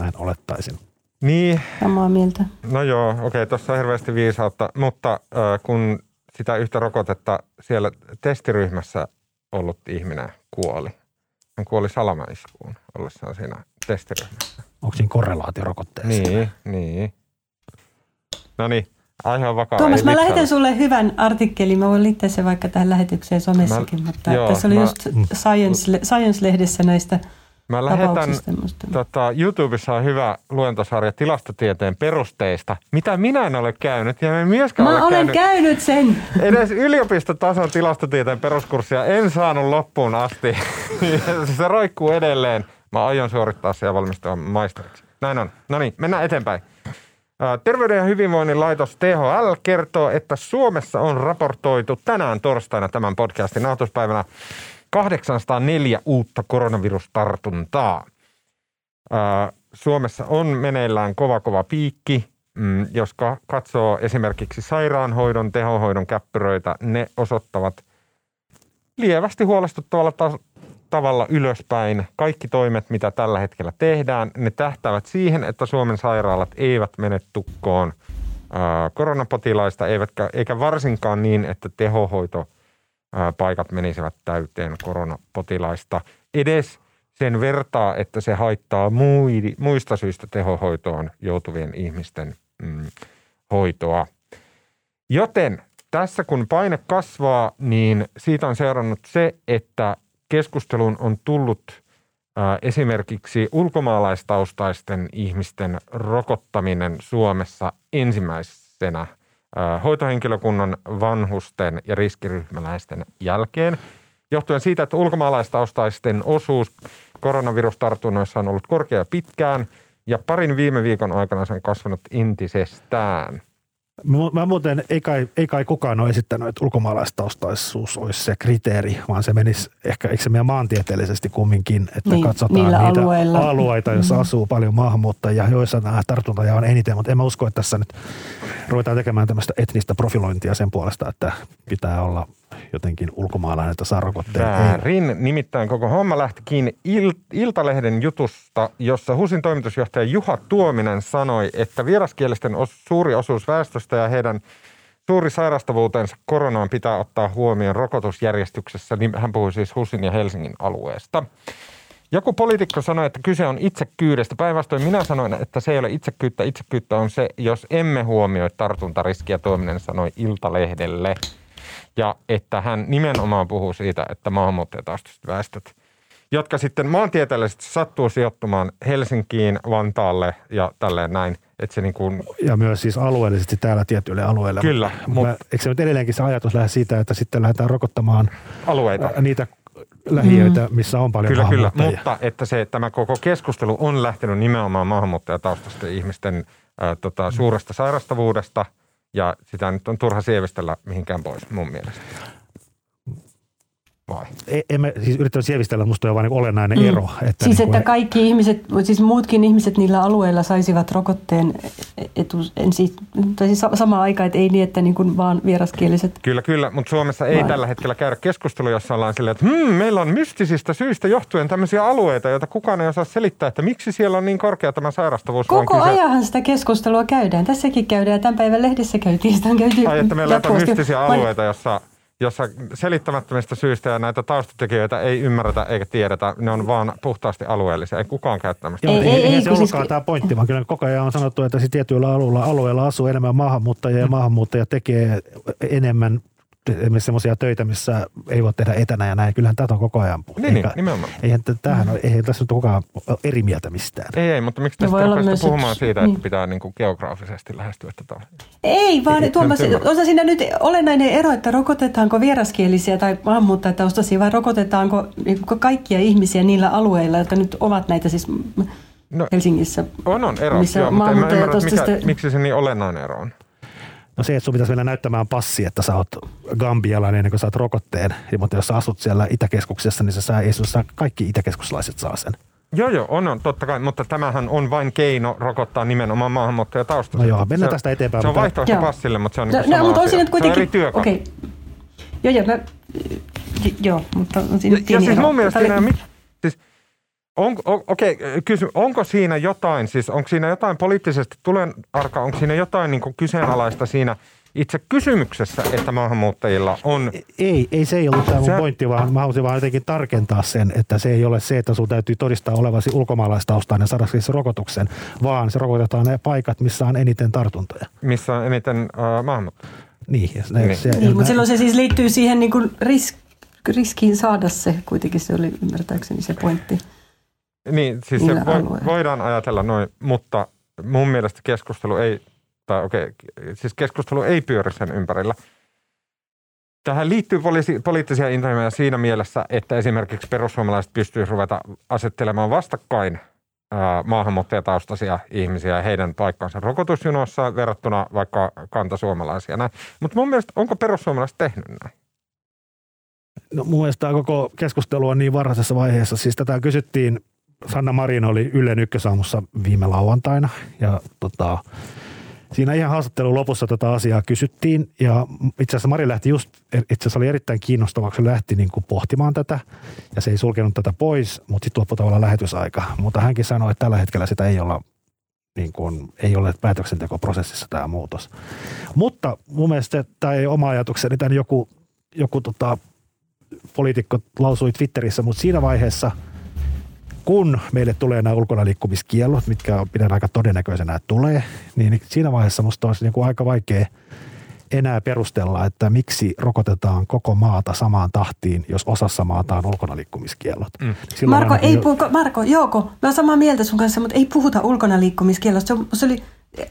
Näin olettaisin. Niin, Samaa mieltä. no joo, okei, okay, tuossa on hirveästi viisautta, mutta äh, kun sitä yhtä rokotetta siellä testiryhmässä ollut ihminen kuoli. Hän kuoli salamaiskuun ollessaan siinä testiryhmässä. Onko siinä korrelaatio rokotteeseen? Niin, niin. No niin, aihe on vakaa. Tuomas, mä lähetän sulle hyvän artikkelin. Mä voin liittää sen vaikka tähän lähetykseen somessakin, Mä- mutta joo, tässä oli mä- just Science, Science-lehdessä näistä Mä lähetän, tota, YouTubessa on hyvä luentosarja tilastotieteen perusteista, mitä minä en ole käynyt ja en myöskään Mä ole olen käynyt. käynyt sen. Edes yliopistotason tilastotieteen peruskurssia en saanut loppuun asti. se roikkuu edelleen. Mä aion suorittaa se ja valmistua maisteriksi. Näin on. No niin, mennään eteenpäin. Terveyden ja hyvinvoinnin laitos THL kertoo, että Suomessa on raportoitu tänään torstaina tämän podcastin nauhoituspäivänä 804 uutta koronavirustartuntaa. Suomessa on meneillään kova kova piikki. Mm, Jos ka- katsoo esimerkiksi sairaanhoidon, tehohoidon käppyröitä, ne osoittavat lievästi huolestuttavalla ta- tavalla ylöspäin. Kaikki toimet, mitä tällä hetkellä tehdään, ne tähtäävät siihen, että Suomen sairaalat eivät mene tukkoon koronapotilaista, eivätkä, eikä varsinkaan niin, että tehohoito paikat menisivät täyteen koronapotilaista. Edes sen vertaa, että se haittaa muista syistä tehohoitoon joutuvien ihmisten mm, hoitoa. Joten tässä kun paine kasvaa, niin siitä on seurannut se, että keskusteluun on tullut esimerkiksi ulkomaalaistaustaisten ihmisten rokottaminen Suomessa ensimmäisenä hoitohenkilökunnan, vanhusten ja riskiryhmäläisten jälkeen. Johtuen siitä, että ulkomaalaistaustaisten osuus koronavirustartunnoissa on ollut korkea pitkään ja parin viime viikon aikana se on kasvanut entisestään. Mä muuten, ei kai, ei kai kukaan ole esittänyt, että ulkomaalaistaustaisuus olisi se kriteeri, vaan se menisi ehkä, eikö se mene maantieteellisesti kumminkin, että Niin, katsotaan niitä alueilla. alueita, joissa asuu paljon maahanmuuttajia, joissa nämä tartuntoja on eniten, mutta en mä usko, että tässä nyt ruvetaan tekemään tämmöistä etnistä profilointia sen puolesta, että pitää olla jotenkin ulkomaalainen, että saa rokotteen. Ei. Väärin. Nimittäin koko homma lähti kiinni Il- Iltalehden jutusta, jossa HUSin toimitusjohtaja Juha Tuominen sanoi, että vieraskielisten os- suuri osuus väestöstä ja heidän suuri sairastavuutensa koronaan pitää ottaa huomioon rokotusjärjestyksessä. Niin Hän puhui siis HUSin ja Helsingin alueesta. Joku poliitikko sanoi, että kyse on itsekyydestä. Päinvastoin minä sanoin, että se ei ole itsekyyttä. Itsekyyttä on se, jos emme huomioi tartuntariskiä, Tuominen sanoi Iltalehdelle. Ja että hän nimenomaan puhuu siitä, että maahanmuuttajataustaiset väestöt, jotka sitten maantieteellisesti sattuu sijoittumaan Helsinkiin, Vantaalle ja tälleen näin, että se niin kuin... Ja myös siis alueellisesti täällä tietyille alueille. Kyllä. Mutta mutta... Eikö se nyt edelleenkin se ajatus lähde siitä, että sitten lähdetään rokottamaan alueita. niitä lähiöitä, mm. missä on paljon Kyllä, kyllä, mutta että se, tämä koko keskustelu on lähtenyt nimenomaan maahanmuuttajataustaisten ihmisten ää, tota, suuresta sairastavuudesta, ja sitä nyt on turha sievistellä mihinkään pois mun mielestä vai? E, emme siis yrittänyt sievistellä, musta on vain niin olennainen mm. ero. Että siis niin että kaikki ihmiset, siis muutkin ihmiset niillä alueilla saisivat rokotteen etu, ensi, tai siis sama aika, että ei niin, että niin kuin vaan vieraskieliset. Kyllä, kyllä, mutta Suomessa ei vai? tällä hetkellä käydä keskustelua, jossa ollaan silleen, että hmm, meillä on mystisistä syistä johtuen tämmöisiä alueita, joita kukaan ei osaa selittää, että miksi siellä on niin korkea tämä sairastavuus. Koko ajan sitä keskustelua käydään. Tässäkin käydään, tämän päivän lehdessä käytiin, sitä on käyty Ai, että meillä on mystisiä alueita, jossa jossa selittämättömistä syistä ja näitä taustatekijöitä ei ymmärretä eikä tiedetä. Ne on vaan puhtaasti alueellisia. Ei kukaan käyttämästä. Ei, ei, ei, ei se siis... tämä pointti, vaan kyllä koko ajan on sanottu, että tietyillä alueilla, alueilla asuu enemmän maahanmuuttajia ja maahanmuuttajia tekee enemmän semmoisia töitä, missä ei voi tehdä etänä ja näin. Kyllähän tätä on koko ajan puhuttu. Niin, niin, nimenomaan. Eihän, tämähän, mm. eihän tässä nyt kukaan eri mieltä mistään. Ei, ei, mutta miksi tästä rupeaa puhumaan yksi, siitä, niin. että pitää niin kuin geograafisesti lähestyä tätä? Ei, vaan ei, Tuomas, on siinä nyt olennainen ero, että rokotetaanko vieraskielisiä tai maahanmuuttajataustaisia vai rokotetaanko niin kaikkia ihmisiä niillä alueilla, jotka nyt ovat näitä siis no, Helsingissä. On, on ero, missä joo, mutta en ymmärrä, mikä, miksi se niin olennainen ero on. No se, että sun pitäisi vielä näyttämään passi, että sä oot gambialainen ennen kuin saat rokotteen. Ja, mutta jos sä asut siellä Itäkeskuksessa, niin se saa, ei saa, kaikki itäkeskuslaiset saa sen. Joo, joo, on, on, totta kai, mutta tämähän on vain keino rokottaa nimenomaan maahanmuuttajatausta. No joo, mennään se, tästä eteenpäin. Se on vaihtoehto passille, mutta se on no, niin no, mutta on siinä kuitenkin, se on eri työkalu. Okay. Joo, joo, mä, joo, mutta on siinä ja, ja siis mun mielestä oli... siinä, siis, on, on, okei, kysy, onko siinä jotain, siis onko siinä jotain poliittisesti tulen arka, onko siinä jotain niin kuin kyseenalaista siinä itse kysymyksessä, että maahanmuuttajilla on... Ei, ei se ei ollut tämä mun se... pointti, vaan mä haluaisin vaan jotenkin tarkentaa sen, että se ei ole se, että sun täytyy todistaa olevasi ulkomaalaistaustainen saada siis rokotuksen, vaan se rokotetaan ne paikat, missä on eniten tartuntoja. Missä on eniten uh, maahanmuuttajia. Niin, ja ne, niin. Se, niin mutta silloin se siis liittyy siihen niin kuin risk, riskiin saada se, kuitenkin se oli ymmärtääkseni se pointti. Niin, siis se vo, voidaan ajatella noin, mutta mun mielestä keskustelu ei, tai okei, okay, siis keskustelu ei pyöri sen ympärillä. Tähän liittyy poliisi, poliittisia intohimoja siinä mielessä, että esimerkiksi perussuomalaiset pystyisivät ruveta asettelemaan vastakkain ää, maahanmuuttajataustaisia ihmisiä ja heidän paikkaansa rokotusjunossa verrattuna vaikka kantasuomalaisia. Mutta mun mielestä, onko perussuomalaiset tehnyt näin? No mun mielestä tämä koko keskustelu on niin varhaisessa vaiheessa. Siis tätä kysyttiin Sanna Marin oli Ylen ykkösaamussa viime lauantaina ja tota, siinä ihan haastattelun lopussa tätä asiaa kysyttiin ja itse asiassa Mari lähti just, itse asiassa oli erittäin kiinnostava, kun se lähti niin kuin pohtimaan tätä ja se ei sulkenut tätä pois, mutta sitten loppui tavallaan lähetysaika. Mutta hänkin sanoi, että tällä hetkellä sitä ei olla niin kuin, ei ole päätöksentekoprosessissa tämä muutos. Mutta mun mielestä tämä ei oma ajatukseni, tämän joku, joku tota, poliitikko lausui Twitterissä, mutta siinä vaiheessa – kun meille tulee nämä ulkona liikkumiskiellot, mitkä pidän aika todennäköisenä, että tulee, niin siinä vaiheessa minusta olisi niin kuin aika vaikea enää perustella, että miksi rokotetaan koko maata samaan tahtiin, jos osassa maata on ulkona liikkumiskiellot. Mm. Marko, ei jo... puhuta, Marko, Jouko, mä olen samaa mieltä sun kanssa, mutta ei puhuta ulkona liikkumiskiellosta. Se, se oli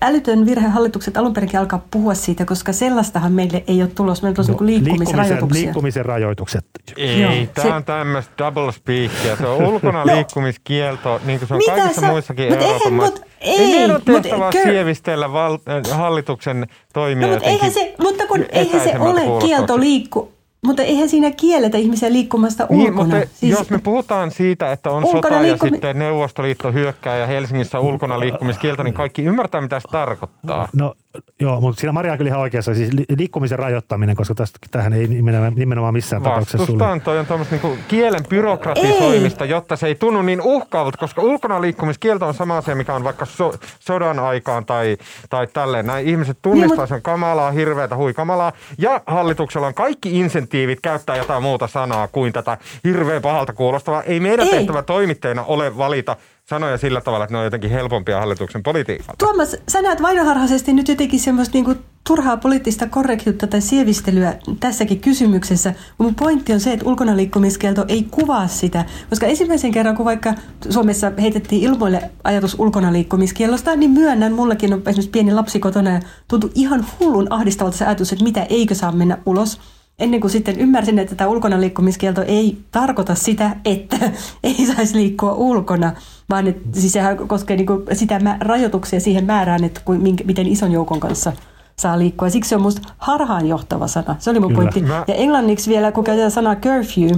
älytön virhe hallitukset alun perinkin alkaa puhua siitä, koska sellaistahan meille ei ole tulos. Meillä on no, liikkumisrajoituksia. Liikkumisen rajoitukset. Ei, Joo, tämä se... on tämmöistä double speakia. Se on ulkona no, liikkumiskielto, niin kuin se on Mitä kaikissa sä... muissakin mut Euroopan maissa. Ei, ei meidän ole tehtävää kö... sievistellä val... hallituksen toimia no, mutta, eihän se, mutta kun eihän se ole kielto liikku, mutta eihän siinä kielletä ihmisiä liikkumasta niin, ulkona. Mutta siis jos me puhutaan siitä, että on sota liikkumi... ja sitten Neuvostoliitto hyökkää ja Helsingissä ulkona liikkumiskieltä, niin kaikki ymmärtää, mitä se tarkoittaa. No Joo, mutta siinä Maria on kyllä ihan oikeassa. Siis liikkumisen rajoittaminen, koska tästä, tähän ei nimenomaan, nimenomaan missään tapauksessa Vastustaan toi on tuommoista niinku kielen byrokratisoimista, ei. jotta se ei tunnu niin uhkaavalta, koska ulkona liikkumiskielto on sama asia, mikä on vaikka so, sodan aikaan tai, tai tälleen. Näin ihmiset tunnistaa niin, sen kamalaa, hirveätä huikamalaa, ja hallituksella on kaikki insentiivit käyttää jotain muuta sanaa kuin tätä hirveän pahalta kuulostavaa. Ei meidän ei. tehtävä toimittajina ole valita sanoja sillä tavalla, että ne on jotenkin helpompia hallituksen politiikalta. Tuomas, sä näet vainoharhaisesti nyt jotenkin semmoista niinku turhaa poliittista korrektiutta tai sievistelyä tässäkin kysymyksessä. Mun pointti on se, että ulkonaliikkumiskielto ei kuvaa sitä. Koska ensimmäisen kerran, kun vaikka Suomessa heitettiin ilmoille ajatus ulkonaliikkumiskiellosta, niin myönnän, mullakin on esimerkiksi pieni lapsi kotona ja tuntui ihan hullun ahdistavalta se ajatus, että mitä eikö saa mennä ulos ennen kuin sitten ymmärsin, että tämä ulkona liikkumiskielto ei tarkoita sitä, että ei saisi liikkua ulkona, vaan että siis sehän koskee niin sitä rajoituksia siihen määrään, että kuin, miten ison joukon kanssa saa liikkua. Siksi se on minusta harhaanjohtava sana. Se oli mun Kyllä. pointti. Mä... Ja englanniksi vielä, kun käytetään sanaa curfew,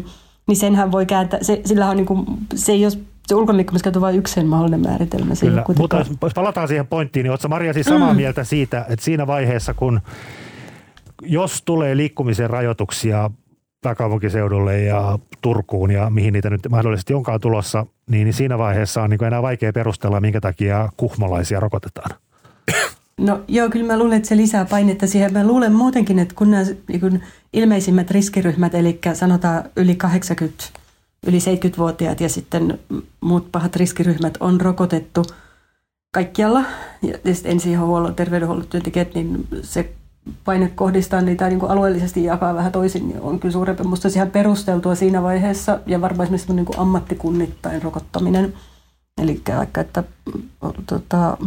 niin senhän voi kääntää, se, sillä on niin kuin, se ei ole se ulkonaliikkumiskielto on vain yksi sen mahdollinen määritelmä. Kyllä, mutta jos palataan siihen pointtiin, niin oletko Maria siis samaa mm. mieltä siitä, että siinä vaiheessa, kun jos tulee liikkumisen rajoituksia pääkaupunkiseudulle ja Turkuun ja mihin niitä nyt mahdollisesti onkaan tulossa, niin siinä vaiheessa on niin enää vaikea perustella, minkä takia kuhmolaisia rokotetaan. No joo, kyllä mä luulen, että se lisää painetta siihen. Mä luulen muutenkin, että kun nämä niin kun ilmeisimmät riskiryhmät, eli sanotaan yli 80, yli 70-vuotiaat ja sitten muut pahat riskiryhmät on rokotettu kaikkialla, ja ensihuollon terveydenhuollon työntekijät, niin se paine kohdistaa niitä niin kuin alueellisesti jakaa vähän toisin, niin on kyllä suurempi. Minusta ihan perusteltua siinä vaiheessa ja varmaan esimerkiksi niin kuin ammattikunnittain rokottaminen. Eli vaikka, että tota,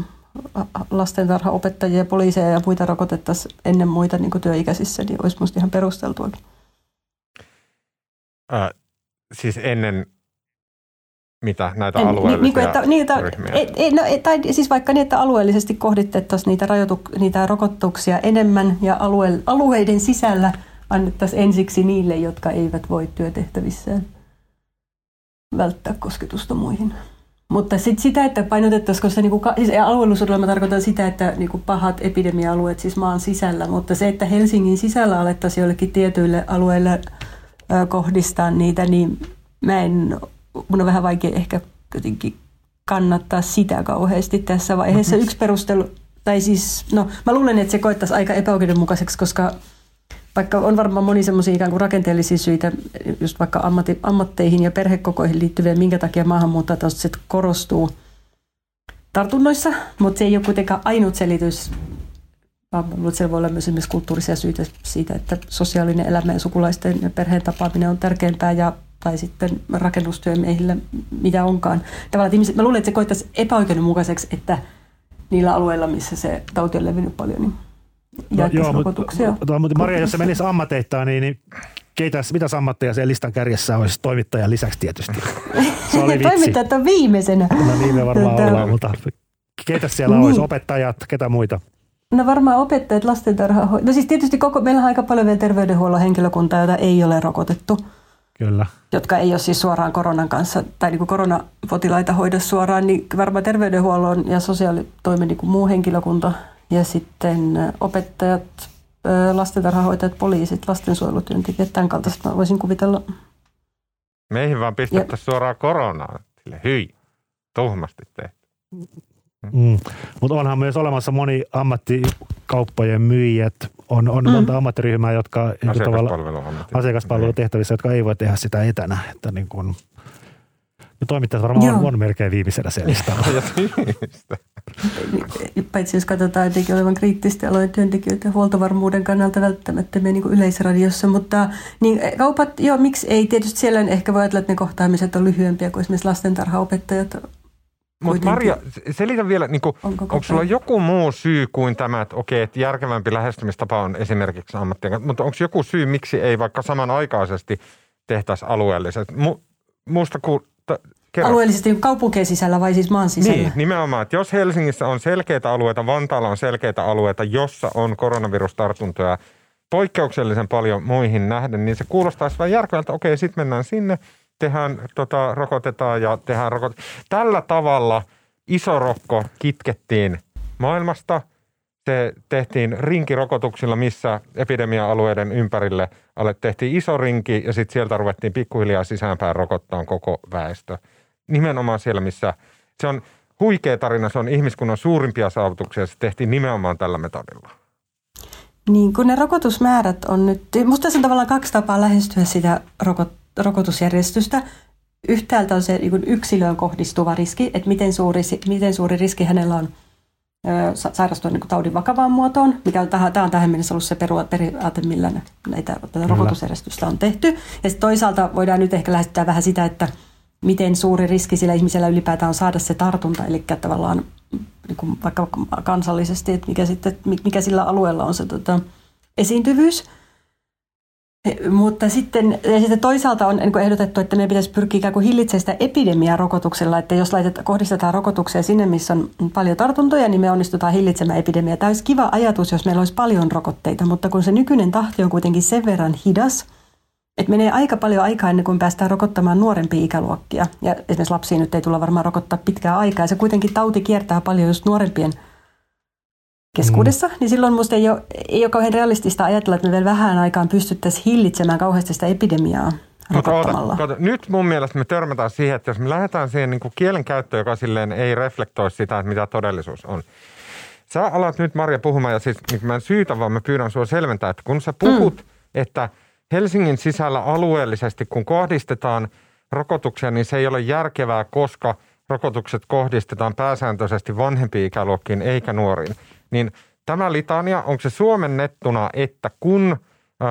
lastentarhaopettajia, poliiseja ja muita rokotettaisiin ennen muita niin kuin työikäisissä, niin olisi minusta ihan perusteltua. Äh, siis ennen mitä näitä alueellisia niin, että, niitä, ei, ei, no, tai siis vaikka niin, että alueellisesti kohditettaisiin niitä, rajoitu, niitä rokotuksia enemmän ja alue, alueiden sisällä annettaisiin ensiksi niille, jotka eivät voi työtehtävissään välttää kosketusta muihin. Mutta sitten sitä, että painotettaisiin, koska niinku, siis alueellisuudella mä tarkoitan sitä, että niinku pahat epidemia-alueet siis maan sisällä, mutta se, että Helsingin sisällä alettaisiin joillekin tietyille alueille ö, kohdistaa niitä, niin mä en mun on vähän vaikea ehkä jotenkin kannattaa sitä kauheasti tässä vaiheessa. Yksi perustelu, tai siis, no mä luulen, että se koettaisi aika epäoikeudenmukaiseksi, koska vaikka on varmaan moni semmoisia ikään kuin rakenteellisia syitä, just vaikka ammatti, ammatteihin ja perhekokoihin liittyviä, minkä takia maahanmuuttajat korostuu tartunnoissa, mutta se ei ole kuitenkaan ainut selitys. Vaan siellä voi olla myös esimerkiksi kulttuurisia syitä siitä, että sosiaalinen elämä ja sukulaisten ja perheen tapaaminen on tärkeämpää ja tai sitten rakennustyömiehillä, mitä onkaan. Tavallaan, että ihmiset, mä luulen, että se koittaisi epäoikeudenmukaiseksi, että niillä alueilla, missä se tauti on levinnyt paljon, niin no, joo, rokotuksia. Mutta, mutta Maria, jos se menisi ammateittain, niin, niin keitä, mitä ammatteja siellä listan kärjessä olisi toimittajan lisäksi tietysti? Se oli vitsi. Toimittajat on viimeisenä. No niin me varmaan Tätä... ollaan, mutta keitä siellä niin. olisi? Opettajat, ketä muita? No varmaan opettajat, lastentarha. No siis tietysti koko, meillä on aika paljon vielä terveydenhuollon henkilökuntaa, jota ei ole rokotettu. Kyllä. jotka ei ole siis suoraan koronan kanssa tai niin kuin koronapotilaita hoida suoraan, niin varmaan terveydenhuollon ja sosiaalitoimen niin kuin muu henkilökunta ja sitten opettajat, lastentarhahoitajat, poliisit, lastensuojelutyöntekijät, tämän kaltaiset mä voisin kuvitella. Meihin vaan pistettäisiin suoraan koronaan. Sille hyi, tuhmasti tehty. Mm. Mutta onhan myös olemassa moni ammattikauppojen myyjät, on, on mm. monta ammattiryhmää, jotka asiakaspalvelutehtävissä, jotka ei voi tehdä sitä etänä. Että niin kun, ja toimittajat varmaan on, on melkein viimeisenä se listalla. Paitsi jos katsotaan jotenkin olevan kriittisesti alojen työntekijöitä huoltovarmuuden kannalta välttämättömiä niin yleisradiossa, mutta niin kaupat, joo, miksi ei? Tietysti siellä ehkä voi ajatella, että ne kohtaamiset on lyhyempiä kuin esimerkiksi lastentarhaopettajat mutta Marja, selitä vielä, niin kuin, onko, onko sulla joku muu syy kuin tämä, että okei, että järkevämpi lähestymistapa on esimerkiksi ammattien mutta onko joku syy, miksi ei vaikka samanaikaisesti tehtäisi alueellisesti? Mu, musta ku, ta, Alueellisesti kaupunkien sisällä vai siis maan sisällä? Niin, nimenomaan. Että jos Helsingissä on selkeitä alueita, Vantaalla on selkeitä alueita, jossa on koronavirustartuntoja poikkeuksellisen paljon muihin nähden, niin se kuulostaisi vain järkevältä, että okei, sitten mennään sinne – tehdään, tota, rokotetaan ja tehdään rokot. Tällä tavalla iso rokko kitkettiin maailmasta. se tehtiin rinkirokotuksilla, missä epidemia-alueiden ympärille tehtiin iso rinki ja sitten sieltä ruvettiin pikkuhiljaa sisäänpäin rokottaa koko väestö. Nimenomaan siellä, missä se on huikea tarina, se on ihmiskunnan suurimpia saavutuksia, se tehtiin nimenomaan tällä metodilla. Niin, kun ne rokotusmäärät on nyt, musta tässä on tavallaan kaksi tapaa lähestyä sitä rokot, rokotusjärjestystä. Yhtäältä on se niin yksilöön kohdistuva riski, että miten suuri, miten suuri riski hänellä on sairastua niin taudin vakavaan muotoon, mikä on, tämä on tähän mennessä ollut se periaate, millä näitä tätä rokotusjärjestystä on tehty. Ja toisaalta voidaan nyt ehkä lähestyä vähän sitä, että miten suuri riski sillä ihmisellä ylipäätään on saada se tartunta, eli tavallaan niin kuin vaikka kansallisesti, että mikä, sitten, mikä sillä alueella on se tota, esiintyvyys. Mutta sitten, ja sitten toisaalta on niin ehdotettu, että meidän pitäisi pyrkiä ikään kuin hillitsemään sitä epidemiaa rokotuksella, että jos laitetaan, kohdistetaan rokotuksia sinne, missä on paljon tartuntoja, niin me onnistutaan hillitsemään epidemiaa. Tämä olisi kiva ajatus, jos meillä olisi paljon rokotteita, mutta kun se nykyinen tahti on kuitenkin sen verran hidas, että menee aika paljon aikaa ennen kuin päästään rokottamaan nuorempia ikäluokkia. Ja esimerkiksi lapsiin nyt ei tulla varmaan rokottaa pitkää aikaa. Ja se kuitenkin tauti kiertää paljon just nuorempien – keskuudessa, mm. niin silloin minusta ei ole, ei ole kauhean realistista ajatella, että me vielä vähän aikaan pystyttäisiin hillitsemään kauheasti sitä epidemiaa. Mutta nyt mun mielestä me törmätään siihen, että jos me lähdetään siihen niin kielen käyttöön, joka silleen ei reflektoi sitä, että mitä todellisuus on. Sä alat nyt Marja puhumaan ja siis niin mä en syytä, vaan mä pyydän sinua selventää, että kun sä puhut, mm. että Helsingin sisällä alueellisesti, kun kohdistetaan rokotuksia, niin se ei ole järkevää, koska rokotukset kohdistetaan pääsääntöisesti vanhempiin ikäluokkiin eikä nuoriin niin tämä litania, onko se suomennettuna, että kun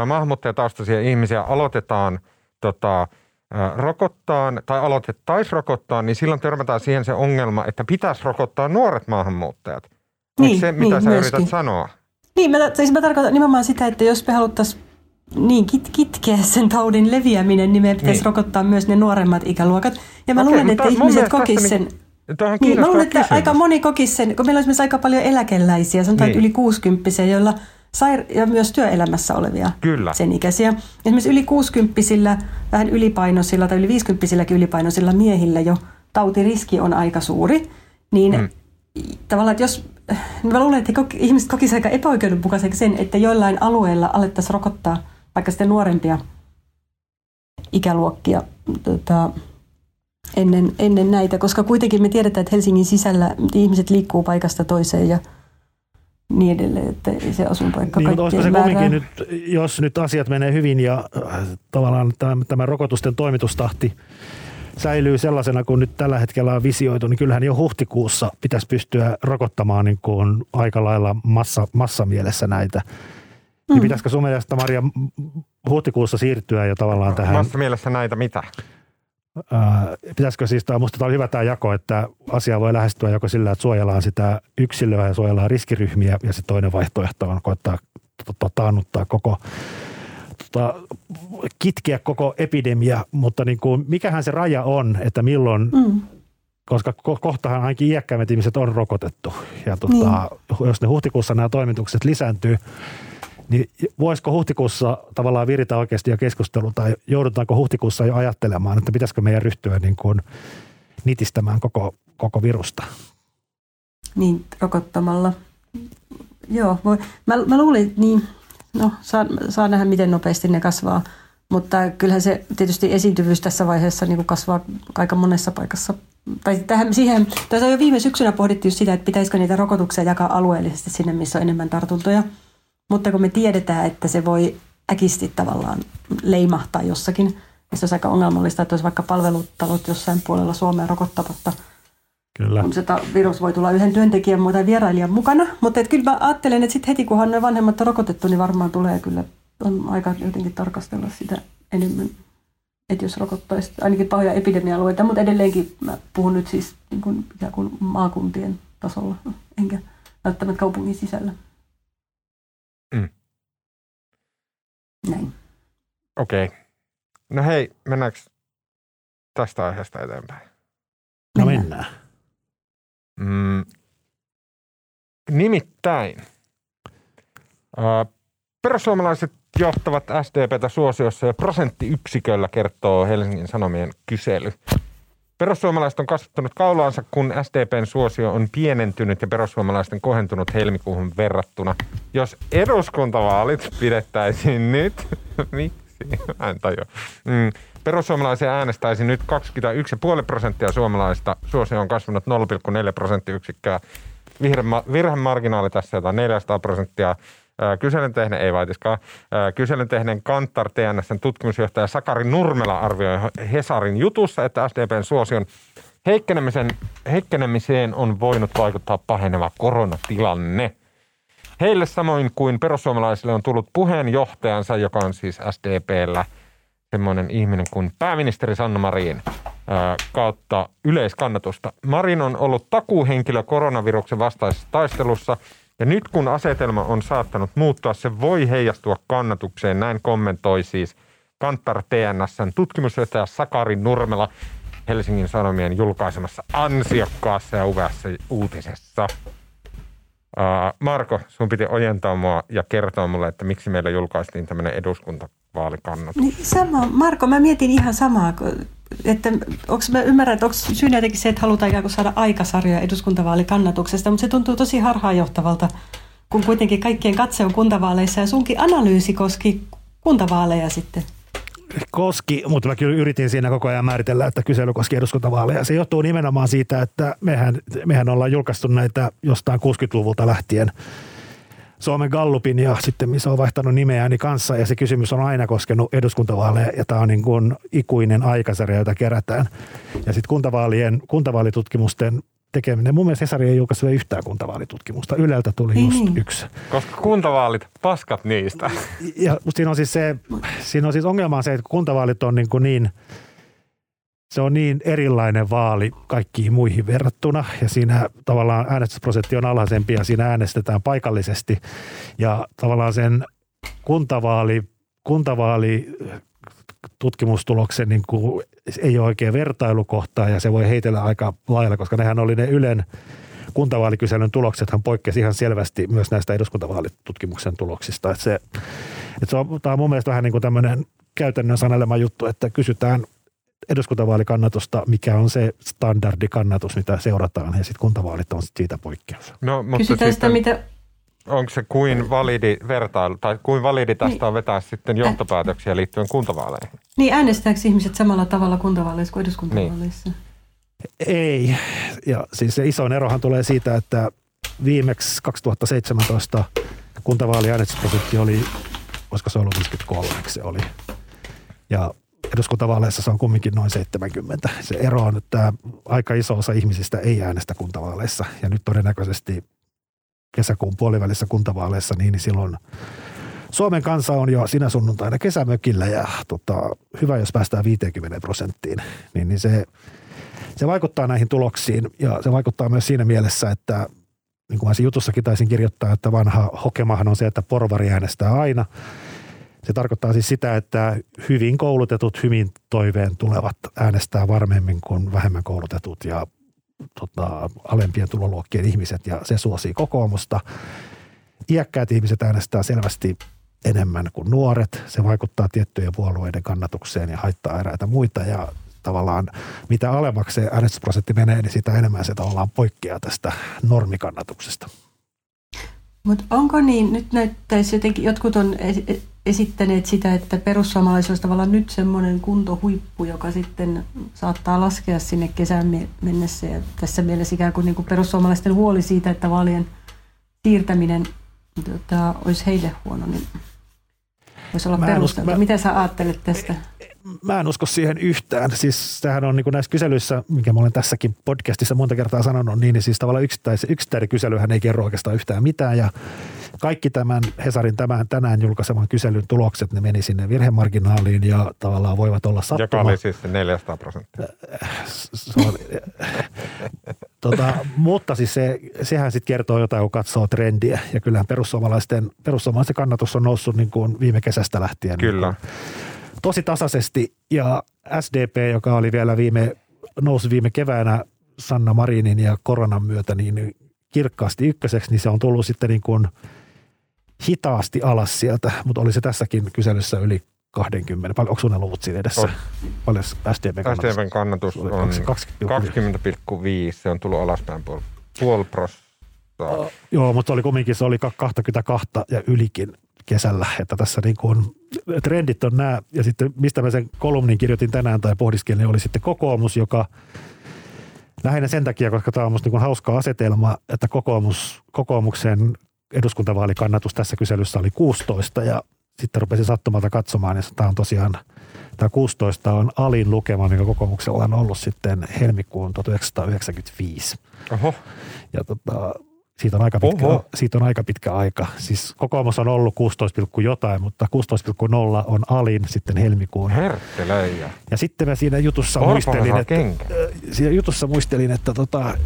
maahanmuuttajataustaisia ihmisiä aloitetaan tota, rokottaa tai aloitettaisiin rokottaa, niin silloin törmätään siihen se ongelma, että pitäisi rokottaa nuoret maahanmuuttajat. Onko niin, se, mitä niin, sä myöskin. yrität sanoa? Niin, mä, siis mä tarkoitan nimenomaan sitä, että jos me haluttaisiin niin kit, kitkeä sen taudin leviäminen, niin meidän pitäisi niin. rokottaa myös ne nuoremmat ikäluokat. Ja mä Okei, luulen, että ihmiset kokisivat sen... Niin Tuohon niin, mä luulen, että kysymys. aika moni kokisi sen, kun meillä on esimerkiksi aika paljon eläkeläisiä, sanotaan niin. yli 60 joilla sair- ja myös työelämässä olevia Kyllä. sen ikäisiä. Esimerkiksi yli 60 vähän ylipainoisilla tai yli 50 ylipainoisilla miehillä jo tautiriski on aika suuri. Niin hmm. tavallaan, että jos, mä luulen, että ihmiset kokisivat aika epäoikeudenmukaiseksi sen, että joillain alueilla alettaisiin rokottaa vaikka sitten nuorempia ikäluokkia tota, ennen, ennen näitä, koska kuitenkin me tiedetään, että Helsingin sisällä ihmiset liikkuu paikasta toiseen ja niin edelleen, että se asuinpaikka niin, mutta se kumminkin nyt, jos nyt asiat menee hyvin ja äh, tavallaan tämä, tämä rokotusten toimitustahti säilyy sellaisena kuin nyt tällä hetkellä on visioitu, niin kyllähän jo huhtikuussa pitäisi pystyä rokottamaan niin kuin aika lailla massa, massamielessä näitä. Niin mm. Niin pitäisikö sun mielestä, Maria, huhtikuussa siirtyä jo tavallaan tähän? Massamielessä näitä mitä? Pitäisikö siis, tämä, minusta tämä on hyvä tämä jako, että asia voi lähestyä joko sillä, että suojellaan sitä yksilöä ja suojellaan riskiryhmiä ja se toinen vaihtoehto on koittaa tota, taannuttaa koko tota, kitkeä koko epidemia, mutta niin kuin, mikähän se raja on, että milloin, mm. koska kohtahan ainakin iäkkäimmät ihmiset on rokotettu ja tota, niin. jos ne huhtikuussa nämä toimitukset lisääntyy, niin voisiko huhtikuussa tavallaan viritä oikeasti jo keskustelu tai joudutaanko huhtikuussa jo ajattelemaan, että pitäisikö meidän ryhtyä niin kuin nitistämään koko, koko virusta? Niin, rokottamalla. Joo, voi. Mä, mä luulin, että niin, no saa, saa nähdä miten nopeasti ne kasvaa, mutta kyllähän se tietysti esiintyvyys tässä vaiheessa niin kuin kasvaa aika monessa paikassa. Tai tähän, siihen, tässä jo viime syksynä pohdittiin sitä, että pitäisikö niitä rokotuksia jakaa alueellisesti sinne, missä on enemmän tartuntoja – mutta kun me tiedetään, että se voi äkisti tavallaan leimahtaa jossakin, niin se olisi aika ongelmallista, että olisi vaikka palvelutalot jossain puolella Suomea rokottamatta. Kyllä. Kun se virus voi tulla yhden työntekijän tai vierailijan mukana. Mutta et kyllä mä ajattelen, että sitten heti kunhan ne vanhemmat on rokotettu, niin varmaan tulee kyllä, on aika jotenkin tarkastella sitä enemmän. Että jos rokottaisi ainakin pahoja epidemia-alueita, mutta edelleenkin mä puhun nyt siis niin kuin, kuin maakuntien tasolla, enkä välttämättä kaupungin sisällä. Mm. Näin. Okei. Okay. No hei, mennäänkö tästä aiheesta eteenpäin? No mennään. Mm. Nimittäin äh, perussuomalaiset johtavat SDPtä suosiossa ja prosenttiyksiköllä kertoo Helsingin Sanomien kysely. Perussuomalaiset on kasvattanut kaulaansa, kun SDPn suosio on pienentynyt ja perussuomalaisten kohentunut helmikuuhun verrattuna. Jos eduskuntavaalit pidettäisiin nyt, miksi? Mä en tajua. Mm. Perussuomalaisia äänestäisi nyt 21,5 prosenttia suomalaista. Suosio on kasvanut 0,4 prosenttiyksikköä. Virhemarginaali tässä jotain 400 prosenttia. Kyselyn tehneen, ei vaitiskaan, kyselyn tehneen Kantar TNSn tutkimusjohtaja Sakari Nurmela arvioi Hesarin jutussa, että SDPn suosion heikkenemiseen, heikkenemiseen on voinut vaikuttaa paheneva koronatilanne. Heille samoin kuin perussuomalaisille on tullut puheenjohtajansa, joka on siis SDPllä semmoinen ihminen kuin pääministeri Sanna Marin kautta yleiskannatusta. Marin on ollut takuuhenkilö koronaviruksen vastaisessa taistelussa – ja nyt kun asetelma on saattanut muuttua, se voi heijastua kannatukseen. Näin kommentoi siis Kantar TNSn tutkimusjohtaja Sakari Nurmela Helsingin Sanomien julkaisemassa ansiokkaassa ja uveassa uutisessa. Marko, sun piti ojentaa mua ja kertoa mulle, että miksi meillä julkaistiin tämmöinen eduskuntavaalikannatus. Niin sama. Marko, mä mietin ihan samaa että onko, mä ymmärrän, että onko syynä jotenkin se, että halutaan ikään kuin saada aikasarjoja eduskuntavaalikannatuksesta, mutta se tuntuu tosi harhaanjohtavalta, kun kuitenkin kaikkien katse on kuntavaaleissa ja sunkin analyysi koski kuntavaaleja sitten. Koski, mutta mä kyllä yritin siinä koko ajan määritellä, että kysely koski eduskuntavaaleja. Se johtuu nimenomaan siitä, että mehän, mehän ollaan julkaistu näitä jostain 60-luvulta lähtien – Suomen Gallupin ja sitten missä on vaihtanut nimeäni kanssa ja se kysymys on aina koskenut eduskuntavaaleja ja tämä on niin kuin ikuinen aikasarja, jota kerätään. Ja sitten kuntavaalien, kuntavaalitutkimusten tekeminen. Mun mielestä Hesari ei julkaisi yhtään kuntavaalitutkimusta. Yleltä tuli niin. just mm. yksi. Koska kuntavaalit, paskat niistä. Ja siinä on siis, se, siinä on siis ongelma on se, että kuntavaalit on niin, kuin niin – se on niin erilainen vaali kaikkiin muihin verrattuna ja siinä tavallaan äänestysprosentti on alhaisempi ja siinä äänestetään paikallisesti ja tavallaan sen kuntavaali, kuntavaali tutkimustuloksen niin kuin ei ole oikein vertailukohtaa ja se voi heitellä aika lailla, koska nehän oli ne Ylen kuntavaalikyselyn tuloksethan poikkesi ihan selvästi myös näistä eduskuntavaalitutkimuksen tuloksista. Että se, että se on, tämä on mun mielestä vähän niin kuin tämmöinen käytännön sanelema juttu, että kysytään – eduskuntavaalikannatusta, mikä on se standardikannatus, mitä seurataan, ja sitten kuntavaalit on siitä poikkeus. No, mutta Kysytään sitä, mitä... Onko se kuin validi vertailu, tai kuin validi tästä niin. on vetää sitten johtopäätöksiä liittyen kuntavaaleihin? Niin, äänestääkö ihmiset samalla tavalla kuntavaaleissa kuin eduskuntavaaleissa? Niin. Ei, ja siis se iso erohan tulee siitä, että viimeksi 2017 kuntavaaliäänestysprosentti oli, olisiko se ollut 53, se oli. Ja eduskuntavaaleissa se on kumminkin noin 70. Se ero on, että aika iso osa ihmisistä ei äänestä kuntavaaleissa. Ja nyt todennäköisesti kesäkuun puolivälissä kuntavaaleissa, niin, silloin Suomen kansa on jo sinä sunnuntaina kesämökillä. Ja tota, hyvä, jos päästään 50 prosenttiin, niin, niin se, se vaikuttaa näihin tuloksiin. Ja se vaikuttaa myös siinä mielessä, että niin kuin mä jutussakin taisin kirjoittaa, että vanha hokemahan on se, että porvari äänestää aina – se tarkoittaa siis sitä, että hyvin koulutetut, hyvin toiveen tulevat äänestää varmemmin kuin vähemmän koulutetut ja tota, alempien tuloluokkien ihmiset ja se suosii kokoomusta. Iäkkäät ihmiset äänestää selvästi enemmän kuin nuoret. Se vaikuttaa tiettyjen puolueiden kannatukseen ja haittaa eräitä muita ja tavallaan mitä alemmaksi se äänestysprosentti menee, niin sitä enemmän se tavallaan poikkeaa tästä normikannatuksesta. Mutta onko niin, nyt näyttäisi jotenkin, jotkut on esittäneet sitä, että perussuomalaisuus olisi tavallaan nyt semmoinen kuntohuippu, joka sitten saattaa laskea sinne kesän mennessä. Ja tässä mielessä ikään kuin, niin kuin perussuomalaisten huoli siitä, että vaalien siirtäminen tota, olisi heille huono, niin voisi olla perusteltu. Mitä sä ajattelet tästä? Mä en usko siihen yhtään. Siis tämähän on niin kuin näissä kyselyissä, mikä mä olen tässäkin podcastissa monta kertaa sanonut, niin, niin siis tavallaan yksittäinen, yksittäinen kyselyhän ei kerro oikeastaan yhtään mitään. Ja kaikki tämän Hesarin tämän, tänään julkaiseman kyselyn tulokset, ne meni sinne virhemarginaaliin ja tavallaan voivat olla sattuma. Joka oli siis 400 prosenttia. tota, mutta siis se, sehän sitten kertoo jotain, kun katsoo trendiä. Ja kyllähän perussuomalaisten, perussuomalaisten kannatus on noussut niin kuin viime kesästä lähtien. Kyllä. Niin tosi tasaisesti ja SDP, joka oli vielä viime, nousi viime keväänä Sanna Marinin ja koronan myötä niin kirkkaasti ykköseksi, niin se on tullut sitten niin kuin hitaasti alas sieltä, mutta oli se tässäkin kyselyssä yli 20. Paljon, onko sun luvut siinä edessä? On. Paljon SDPn kannatus? SDPn kannatus on 20,5. 20,5. Se on tullut alaspäin puoli, puoli prosenttia. Joo, mutta oli kumminkin, se oli 22 ja ylikin kesällä, että tässä niin kuin, trendit on nämä, ja sitten mistä mä sen kolumnin kirjoitin tänään tai pohdiskelin, niin oli sitten kokoomus, joka lähinnä sen takia, koska tämä on musta niin kuin hauska asetelma, että kokoomus, kokoomuksen eduskuntavaalikannatus tässä kyselyssä oli 16 ja sitten rupesin sattumalta katsomaan, ja tämä on tosiaan, tämä 16 on alin lukema, mikä kokoomuksella on ollut sitten helmikuun 1995. Oho, Ja tota, siitä on, aika pitkä, Oho. siitä on aika pitkä aika. Siis kokoomus on ollut 16, jotain, mutta 16,0 on alin sitten helmikuun. herttelöijä. Ja sitten mä siinä jutussa Orpohan muistelin, että, kenkä. siinä jutussa muistelin, että tota,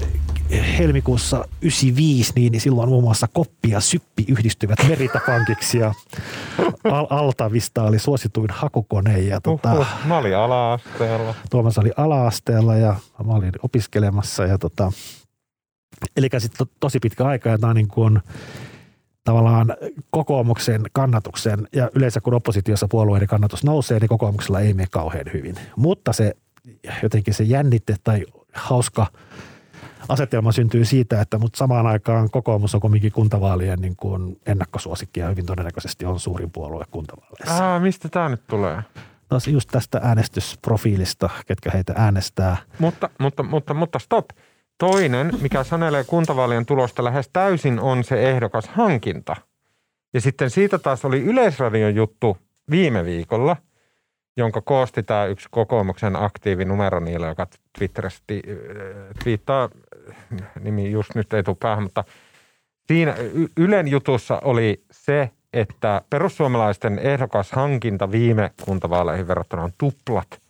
helmikuussa 95, niin, niin silloin muun muassa Koppi ja Syppi yhdistyvät Meritapankiksi ja Al- Altavista oli suosituin hakukone ja tota, Uhuh, mä olin ala-asteella. Tuomas oli ala-asteella ja mä olin opiskelemassa ja tota, eli sitten to, tosi pitkä aika ja tämä niin kuin tavallaan kokoomuksen kannatuksen ja yleensä kun oppositiossa puolueiden kannatus nousee, niin kokoomuksella ei mene kauhean hyvin. Mutta se jotenkin se jännitte tai hauska asetelma syntyy siitä, että mutta samaan aikaan kokoomus on kuitenkin kuntavaalien niin kuin ennakkosuosikki ja hyvin todennäköisesti on suurin puolue kuntavaaleissa. Aa, mistä tämä nyt tulee? No just tästä äänestysprofiilista, ketkä heitä äänestää. Mutta, mutta, mutta, mutta stop. Toinen, mikä sanelee kuntavaalien tulosta lähes täysin, on se ehdokas hankinta. Ja sitten siitä taas oli Yleisradion juttu viime viikolla, jonka koosti tämä yksi kokoomuksen aktiivinumero niillä, joka Twitterissä äh, twiittaa, nimi just nyt ei tule päähän, mutta siinä Ylen jutussa oli se, että perussuomalaisten ehdokas hankinta viime kuntavaaleihin verrattuna on tuplat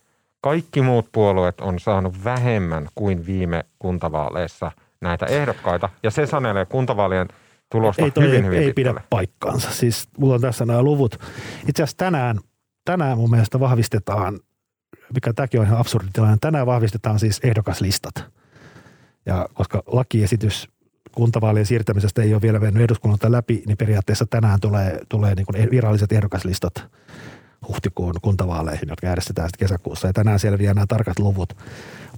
kaikki muut puolueet on saanut vähemmän kuin viime kuntavaaleissa näitä ehdokkaita, ja se sanelee kuntavaalien tulosta ei, toi hyvin, ei, hyvin ei pidä pitkälle. paikkaansa. Siis mulla on tässä nämä luvut. Itse asiassa tänään, tänään mun mielestä vahvistetaan, mikä tämäkin on ihan absurdi tilanne, tänään vahvistetaan siis ehdokaslistat. Ja koska lakiesitys kuntavaalien siirtämisestä ei ole vielä mennyt eduskunnalta läpi, niin periaatteessa tänään tulee, tulee niin kuin viralliset ehdokaslistat huhtikuun kuntavaaleihin, jotka järjestetään sitten kesäkuussa. Ja tänään selviää nämä tarkat luvut.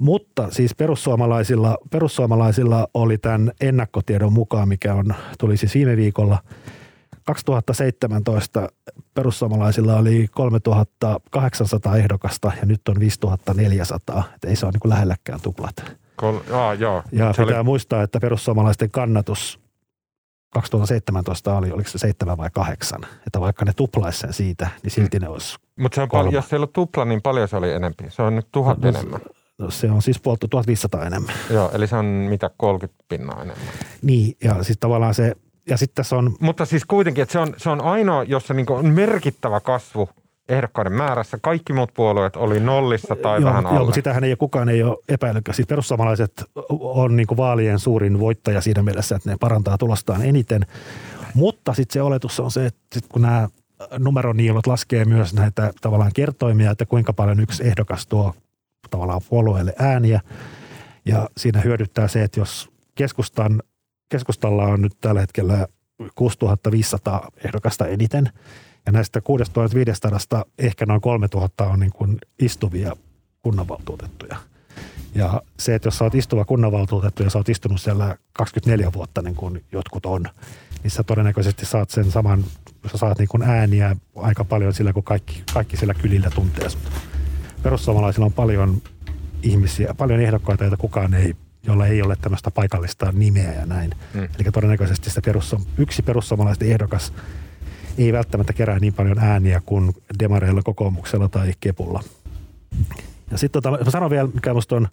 Mutta siis perussuomalaisilla, perussuomalaisilla oli tämän ennakkotiedon mukaan, mikä on, tuli siis viime viikolla. 2017 perussuomalaisilla oli 3800 ehdokasta ja nyt on 5400. Et ei se ole niin kuin lähelläkään tuplat. Kol- Aa, joo. Ja se pitää oli, muistaa, että perussuomalaisten kannatus 2017 oli, oliko se seitsemän vai kahdeksan. Että vaikka ne tuplaisi sen siitä, niin silti ne olisi, mutta se on paljon, jos ei ollut tupla, niin paljon se oli enempi. Se on nyt tuhat No, enemmän. no, se on siis puolta 1500 enemmän. Joo, eli se on mitä 30 pinnaa enemmän. Niin, ja sitten tavallaan se, ja sitten tässä on, Mutta siis kuitenkin, että se on, se on ainoa, jossa niin on merkittävä kasvu ehdokkaiden määrässä. Kaikki muut puolueet oli nollissa tai joo, vähän joo, alle. mutta sitähän ei ole kukaan ei ole epäillyt. Siis perussuomalaiset on niin kuin vaalien suurin voittaja siinä mielessä, että ne parantaa tulostaan eniten. Mutta sitten se oletus on se, että sit kun nämä numeroniilot laskee myös näitä tavallaan kertoimia, että kuinka paljon yksi ehdokas tuo tavallaan puolueelle ääniä. Ja siinä hyödyttää se, että jos keskustan, keskustalla on nyt tällä hetkellä 6500 ehdokasta eniten, ja näistä 6500 ehkä noin 3000 on niin kuin istuvia kunnanvaltuutettuja. Ja se, että jos sä oot istuva kunnanvaltuutettu ja sä oot istunut siellä 24 vuotta niin kuin jotkut on, niin sä todennäköisesti saat sen saman, sä saat niin kuin ääniä aika paljon sillä, kun kaikki, kaikki siellä kylillä tuntee sut. Perussuomalaisilla on paljon ihmisiä, paljon ehdokkaita, joita kukaan ei, jolla ei ole tämmöistä paikallista nimeä ja näin. Mm. Eli todennäköisesti sitä perussu, yksi perussuomalaisten ehdokas ei välttämättä kerää niin paljon ääniä kuin demareilla, kokoomuksella tai kepulla. Ja sitten tota, mä sanon vielä, mikä musta on,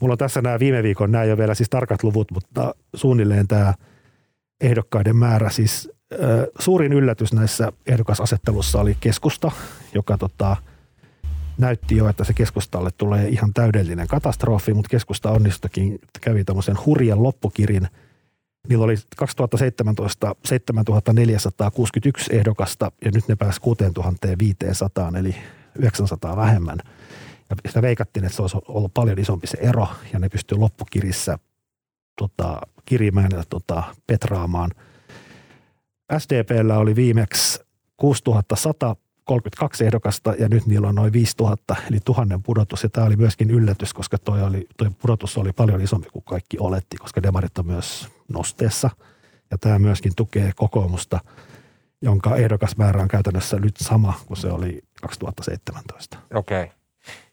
mulla on tässä nämä viime viikon, nämä ei ole vielä siis tarkat luvut, mutta suunnilleen tämä ehdokkaiden määrä. Siis äh, suurin yllätys näissä ehdokasasettelussa oli keskusta, joka tota, näytti jo, että se keskustalle tulee ihan täydellinen katastrofi, mutta keskusta onnistukin, kävi tämmöisen hurjan loppukirin. Niillä oli 2017 7461 ehdokasta ja nyt ne pääsi 6500 eli 900 vähemmän. Ja sitä veikattiin, että se olisi ollut paljon isompi se ero ja ne pystyy loppukirissä tota, kirimään ja tota, petraamaan. SDPllä oli viimeksi 6100 32 ehdokasta ja nyt niillä on noin 5000, eli tuhannen pudotus. Ja tämä oli myöskin yllätys, koska toi, oli, toi pudotus oli paljon isompi kuin kaikki oletti, koska demarit on myös nosteessa. Ja tämä myöskin tukee kokoomusta, jonka ehdokasmäärä on käytännössä nyt sama kuin se oli 2017. Okei. Okay.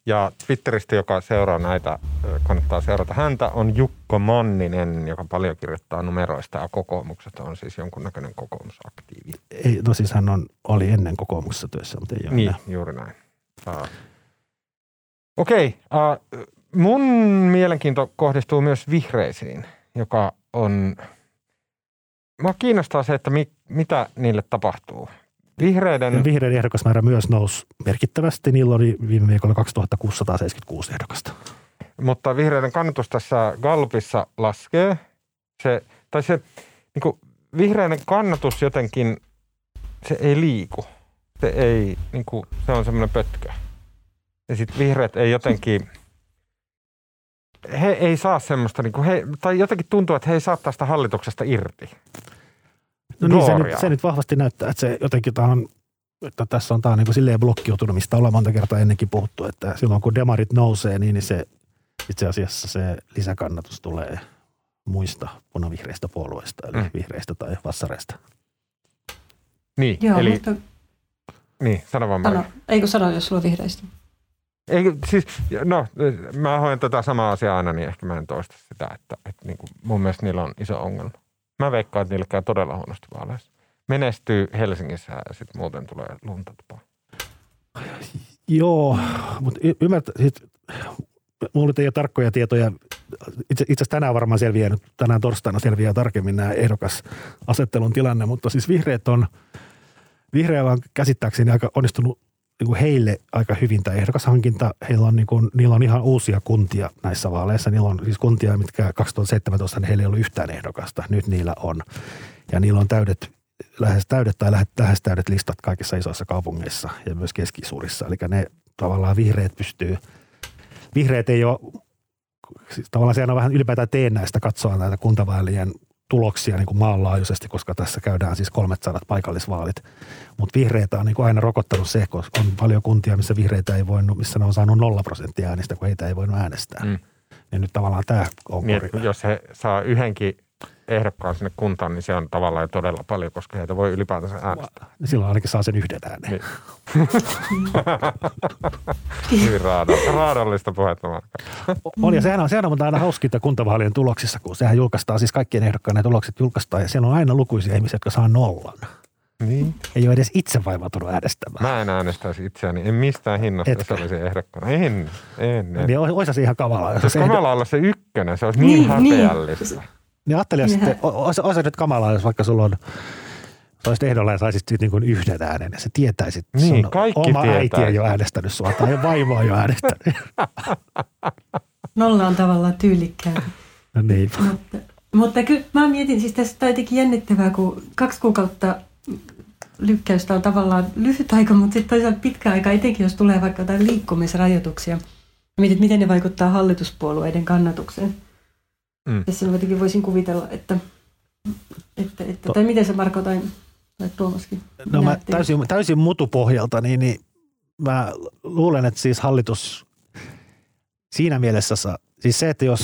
Ja Twitteristä, joka seuraa näitä, kannattaa seurata häntä, on Jukko Manninen, joka paljon kirjoittaa numeroista ja kokoomuksesta on siis jonkunnäköinen kokoomusaktiivi. Ei, no siis hän on, oli ennen kokoomuksessa työssä, mutta ei ole Niin, enää. juuri näin. Uh, Okei, okay, uh, mun mielenkiinto kohdistuu myös vihreisiin, joka on... Mua kiinnostaa se, että mi, mitä niille tapahtuu. Vihreiden... Ja vihreiden ehdokasmäärä myös nousi merkittävästi. Niillä oli viime viikolla 2676 ehdokasta. mutta vihreiden kannatus tässä Gallupissa laskee. Se, tai se niin kuin, vihreiden kannatus jotenkin, se ei liiku. Se, ei, niin kuin, se on semmoinen pötkö. Ja sitten vihreät ei jotenkin, he ei saa semmoista, niin kuin he, tai jotenkin tuntuu, että he ei saa tästä hallituksesta irti. No niin, se nyt, se nyt vahvasti näyttää, että se jotenkin tämä on, että tässä on tämä niin kuin silleen blokkiutunut, mistä ollaan monta kertaa ennenkin puhuttu, että silloin kun demarit nousee, niin se itse asiassa se lisäkannatus tulee muista punavihreistä puolueista, eli Mm. vihreistä tai vassareista. Niin, Joo, eli, mutta niin, sano vaan sano, eikö sano, jos sulla on vihreistä? Ei, siis, no, mä hoen tätä samaa asiaa aina, niin ehkä mä en toista sitä, että, että niin kuin mun mielestä niillä on iso ongelma. Mä veikkaan, että niille käy todella huonosti vaaleissa. Menestyy Helsingissä ja sitten muuten tulee lunta tupaan. Joo, mutta y- ymmärtää, mulla ole tarkkoja tietoja. Itse, itse asiassa tänään varmaan selviää, tänään torstaina selviää tarkemmin nämä ehdokasasettelun tilanne, mutta siis vihreät on, vihreillä on käsittääkseni aika onnistunut niin kuin heille aika hyvin tämä ehdokashankinta. Heillä on, niin kuin, niillä on ihan uusia kuntia näissä vaaleissa. Niillä on siis kuntia, mitkä 2017 niin heillä ei ollut yhtään ehdokasta. Nyt niillä on. Ja niillä on täydet, lähes täydet tai lähes, täydet listat kaikissa isoissa kaupungeissa ja myös keskisuurissa. Eli ne tavallaan vihreät pystyy, vihreät ei ole, siis tavallaan sehän on vähän ylipäätään teennäistä katsoa näitä kuntavaalien tuloksia niin kuin maanlaajuisesti, koska tässä käydään siis 300 paikallisvaalit. Mutta vihreitä on niin kuin aina rokottanut se, koska on paljon kuntia, missä vihreitä ei voinut, missä ne on saanut nolla prosenttia äänistä, kun heitä ei voinut äänestää. Mm. Ja nyt tavallaan tämä on Niin, jos he saa yhdenkin ehdokkaan sinne kuntaan, niin se on tavallaan jo todella paljon, koska heitä voi ylipäätänsä äänestää. niin silloin ainakin saa sen yhden äänen. Niin. Hyvin raado- raadollista puhetta, Marko. On, ja sehän on, sehän on aina hauskinta kuntavaalien tuloksissa, kun sehän julkaistaan, siis kaikkien ehdokkaiden tulokset julkaistaan, ja siellä on aina lukuisia ihmisiä, jotka saa nollan. Niin. Ei ole edes itse vaivautunut äänestämään. Mä en äänestäisi itseäni, en mistään hinnasta, jos Etkö? olisi ehdokkaana. En, en. en. Niin olisi se ihan kamalaa. Jos Se olisi se kamala olla se ykkönen, se olisi niin, Niin, niin. häpeällistä. Niin ajattelin Niin sitten, olisi, olisi nyt kamalaa, jos vaikka sulla on olisit ehdolla ja saisit niin kuin yhden äänen ja sä tietäisit, että Niin, sun kaikki oma äiti tietäisi. ei ole äänestänyt sua tai vaimo ei ole äänestänyt. Nolla on tavallaan tyylikkää. No niin. mutta, mutta kyllä mä mietin, siis tässä on jotenkin jännittävää, kun kaksi kuukautta lykkäystä on tavallaan lyhyt aika, mutta sitten toisaalta pitkä aika, etenkin jos tulee vaikka jotain liikkumisrajoituksia. Että miten ne vaikuttaa hallituspuolueiden kannatukseen. Mm. Tässä mä jotenkin voisin kuvitella, että, että, että To- tai miten se Marko tai, tai Tuomaskin No mä näette? täysin, täysin mutupohjalta, niin, niin mä luulen, että siis hallitus siinä mielessä, saa- siis se, että jos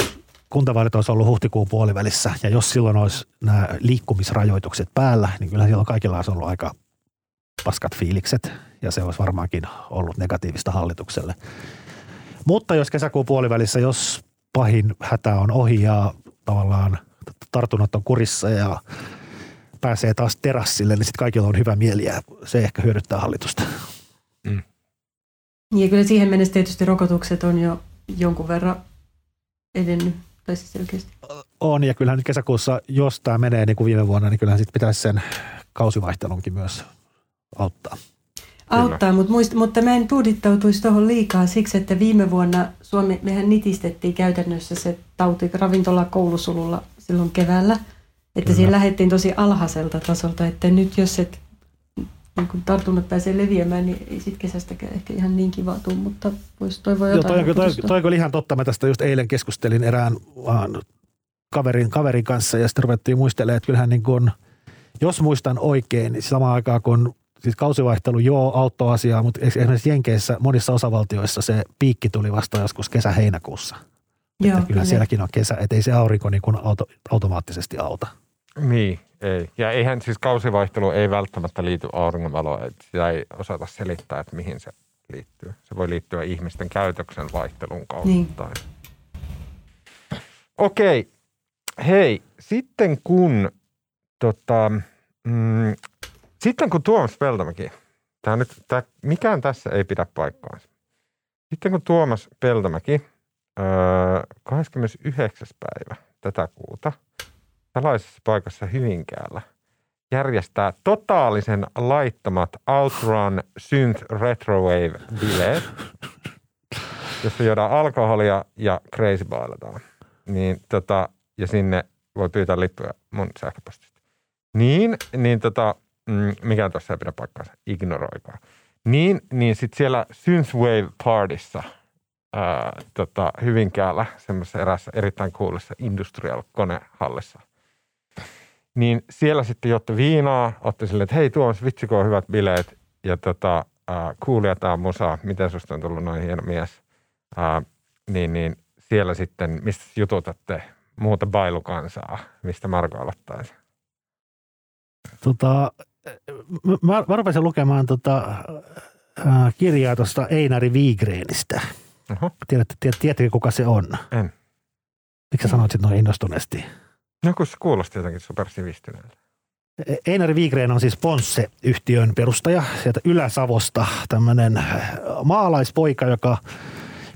kuntavaalit olisi ollut huhtikuun puolivälissä ja jos silloin olisi nämä liikkumisrajoitukset päällä, niin kyllä silloin kaikilla olisi ollut aika paskat fiilikset ja se olisi varmaankin ollut negatiivista hallitukselle. Mutta jos kesäkuun puolivälissä, jos pahin hätä on ohi ja tavallaan tartunnat on kurissa ja pääsee taas terassille, niin sitten kaikilla on hyvä mieli ja se ehkä hyödyttää hallitusta. Niin, ja kyllä siihen mennessä tietysti rokotukset on jo jonkun verran edennyt, tai siis selkeästi. On ja kyllähän nyt kesäkuussa, jos tämä menee niin kuin viime vuonna, niin kyllähän sitten pitäisi sen kausivaihtelunkin myös auttaa. Auttaa, mutta, muist, mutta mä en tuudittautuisi tuohon liikaa siksi, että viime vuonna Suomi, mehän nitistettiin käytännössä se tauti ravintola koulusululla silloin keväällä. Että Kyllä. siinä lähdettiin tosi alhaiselta tasolta, että nyt jos et niin kun tartunnat pääsee leviämään, niin ei sit kesästäkään ehkä ihan niin kiva tuu, mutta voisi toivoa Joo, jotain. toi, toi, toi, toi oli ihan totta. Mä tästä just eilen keskustelin erään vaan kaverin, kaverin kanssa ja sitten ruvettiin muistelemaan, että kyllähän niin kuin, jos muistan oikein, niin samaan aikaan kun siis kausivaihtelu joo auttoi asiaa, mutta esimerkiksi Jenkeissä monissa osavaltioissa se piikki tuli vasta joskus kesä-heinäkuussa. Joo, Että kyllä sielläkin on kesä, että ei se aurinko niin kuin auto, automaattisesti auta. Niin, ei. Ja eihän siis kausivaihtelu ei välttämättä liity auringonvaloon, että sitä ei osata selittää, että mihin se liittyy. Se voi liittyä ihmisten käytöksen vaihtelun kautta. Niin. Tai... Okei, hei, sitten kun, tota, mm, sitten kun Tuomas Peltomäki, tää nyt, tää, mikään tässä ei pidä paikkaansa. Sitten kun Tuomas Peltomäki öö, 29. päivä tätä kuuta tällaisessa paikassa Hyvinkäällä järjestää totaalisen laittomat Outrun Synth Retrowave-bileet, jossa juodaan alkoholia ja crazy bailetaan. Niin, tota, ja sinne voi pyytää lippuja mun sähköpostista. Niin, niin tota, mm, mikä tuossa ei pidä paikkaansa, ignoroikaa. Niin, niin sitten siellä Synthwave Partissa ää, tota, Hyvinkäällä, semmoisessa erässä erittäin kuulussa industrial-konehallissa, niin siellä sitten jotta viinaa, otti silleen, että hei vitsi on hyvät bileet ja tota, ää, kuulia tää musa, miten susta on tullut noin hieno mies. Ää, niin, niin siellä sitten, mistä jututatte muuta bailukansaa, mistä Marko aloittaisi? Tota, mä, mä rupesin lukemaan tota, äh, kirjaa tuosta Einari Vigreenistä. Oho, Tiedätte, tiedät, tiedättekö kuka se on? en. Miksi sä sanoit sit noin innostuneesti? No kun se kuulosti jotenkin supersivistyneeltä. E- Einari Vigreen on siis Ponsse-yhtiön perustaja sieltä Ylä-Savosta, tämmöinen maalaispoika, joka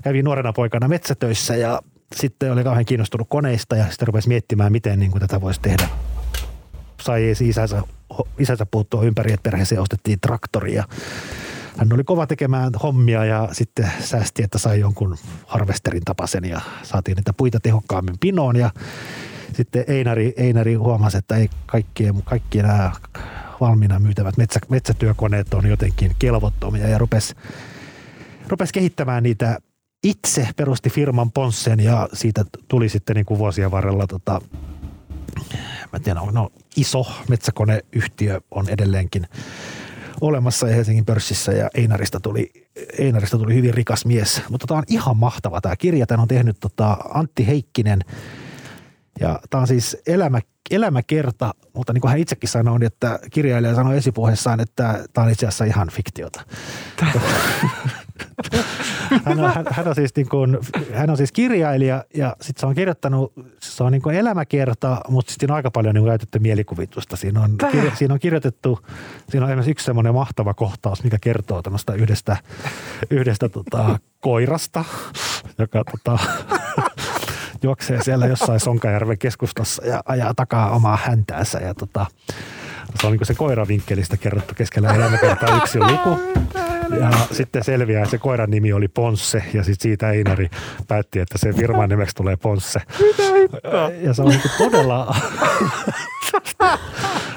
kävi nuorena poikana metsätöissä ja sitten oli kauhean kiinnostunut koneista ja sitten rupesi miettimään, miten niin kuin tätä voisi tehdä. Sai isänsä, isänsä puuttua ympäri, että perheeseen ostettiin traktoria. Hän oli kova tekemään hommia ja sitten säästi, että sai jonkun harvesterin tapaisen ja saatiin niitä puita tehokkaammin pinoon ja sitten Einari, Einari huomasi, että ei kaikkien, kaikki nämä valmiina myytävät metsä, metsätyökoneet on jotenkin kelvottomia ja rupesi, rupesi kehittämään niitä itse, perusti firman Ponssen ja siitä tuli sitten niin kuin vuosien varrella tota, mä en tiedä, no iso metsäkoneyhtiö on edelleenkin olemassa Helsingin pörssissä ja Einarista tuli, Einarista tuli hyvin rikas mies. Mutta tämä on ihan mahtava tämä kirja. Tämän on tehnyt tota Antti Heikkinen ja tämä on siis elämä, elämäkerta, mutta niin kuin hän itsekin sanoi, niin että kirjailija sanoi esipuheessaan, että tämä on itse asiassa ihan fiktiota. hän, on, hän, hän, on siis niin kuin, hän on siis kirjailija ja sitten se on kirjoittanut, se on niin kuin elämäkerta, mutta sitten on aika paljon niin kuin käytetty mielikuvitusta. Siinä on, kirja, siinä on kirjoitettu, siinä on esimerkiksi yksi semmoinen mahtava kohtaus, mikä kertoo tämmöistä yhdestä, yhdestä tota, koirasta, joka tota, juoksee siellä jossain Sonkajärven keskustassa ja ajaa takaa omaa häntäänsä ja tota, se on niin kuin se koiravinkkelistä kerrottu keskellä elämäkertaa yksi luku. Ja sitten selviää, että se koiran nimi oli Ponsse ja sitten siitä Einari päätti, että se firman nimeksi tulee Ponsse. Ja se on niin todella,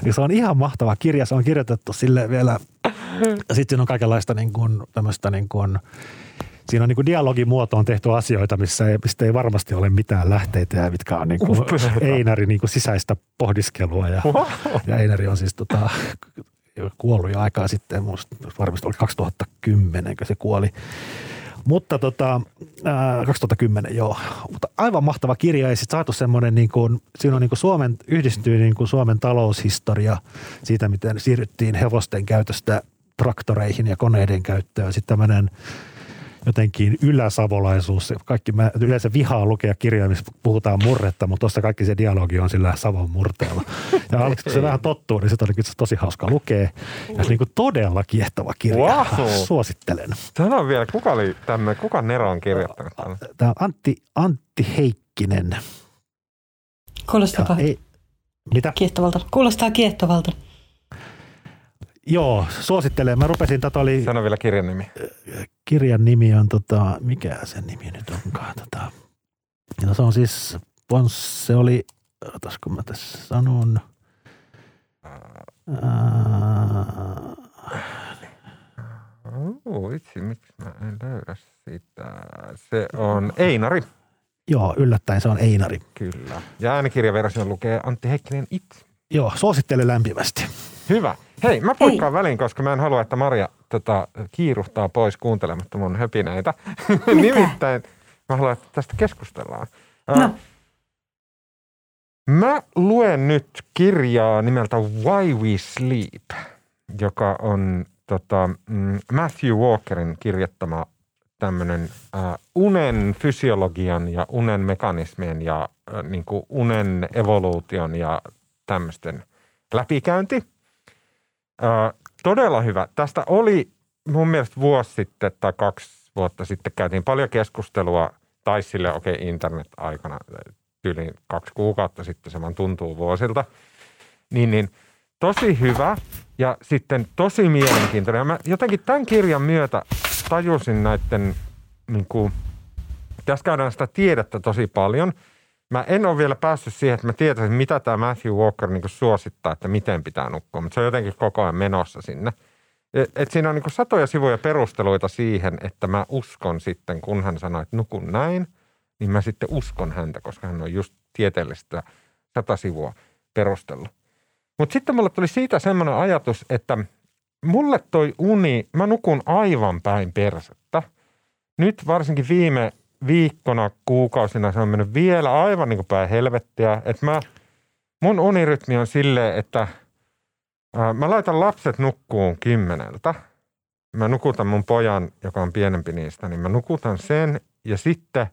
ja se on ihan mahtava kirja. Se on kirjoitettu sille vielä, sitten siinä on kaikenlaista niin kuin, tämmöistä niin kuin, siinä on niin kuin dialogin muotoon tehty asioita, missä ei, mistä ei varmasti ole mitään lähteitä ja mitkä on niin kuin Einari niin kuin sisäistä pohdiskelua. Ja, ja Einari on siis tota, kuollut jo aikaa sitten, musta varmasti oli 2010, kun se kuoli. Mutta tota, ää, 2010 joo, mutta aivan mahtava kirja ja sitten saatu semmoinen, niin kuin, siinä on niin kuin Suomen, yhdistyy niin kuin Suomen taloushistoria siitä, miten siirryttiin hevosten käytöstä traktoreihin ja koneiden käyttöön. Sitten tämmöinen jotenkin yläsavolaisuus. Kaikki mä yleensä vihaa lukea kirjoja, missä puhutaan murretta, mutta tuossa kaikki se dialogi on sillä Savon murteella. Ja aluksi kun se vähän tottuu, niin se on tosi hauska lukea. Ja se niin kuin todella kiehtova kirja. Wow. Suosittelen. Tämä on vielä, kuka oli tämmöinen, kuka Nero on kirjoittanut tämän? Tämä on Antti, Antti Heikkinen. Kuulostaa ei, mitä? kiehtovalta. Kuulostaa kiehtovalta. Joo, suosittelen. Mä rupesin, tätä oli, Sano vielä kirjan nimi. kirjan nimi on, tota, mikä sen nimi nyt onkaan? Tota, no se on siis, Pons, se oli, otas kun mä tässä sanon. Oh, itse, miksi mä en löydä sitä? Se on Einari, joo, yllättäen se on Einari. kyllä. Ja äänikirjaversion lukee Antti Heikkinen itse. Joo, suosittelen lämpimästi. Hyvä. Hei, mä poikkaan väliin, koska mä en halua, että Maria tota, kiiruhtaa pois kuuntelematta mun höpinöitä. Nimittäin mä haluan, että tästä keskustellaan. No. Mä luen nyt kirjaa nimeltä Why We Sleep, joka on tota, mm, Matthew Walkerin kirjoittama tämmöinen äh, unen fysiologian ja unen mekanismien ja äh, niin kuin unen evoluution ja tämmöisten läpikäynti. Todella hyvä. Tästä oli mun mielestä vuosi sitten tai kaksi vuotta sitten käytiin paljon keskustelua, tai sille okei okay, internet-aikana, yli kaksi kuukautta sitten, se vaan tuntuu vuosilta. Niin, niin tosi hyvä ja sitten tosi mielenkiintoinen. Ja mä jotenkin tämän kirjan myötä tajusin näiden, niin kuin, tässä käydään sitä tiedettä tosi paljon. Mä en ole vielä päässyt siihen, että mä tietäisin, mitä tämä Matthew Walker niin suosittaa, että miten pitää nukkua, mutta se on jotenkin koko ajan menossa sinne. Et, et siinä on niin satoja sivuja perusteluita siihen, että mä uskon sitten, kun hän sanoi, että nukun näin, niin mä sitten uskon häntä, koska hän on just tieteellistä sata sivua perustellut. Mutta sitten mulle tuli siitä semmoinen ajatus, että mulle toi uni, mä nukun aivan päin persettä. Nyt varsinkin viime viikkona, kuukausina se on mennyt vielä aivan niin kuin päin helvettiä. Että mä, mun unirytmi on silleen, että ää, mä laitan lapset nukkuun kymmeneltä. Mä nukutan mun pojan, joka on pienempi niistä, niin mä nukutan sen ja sitten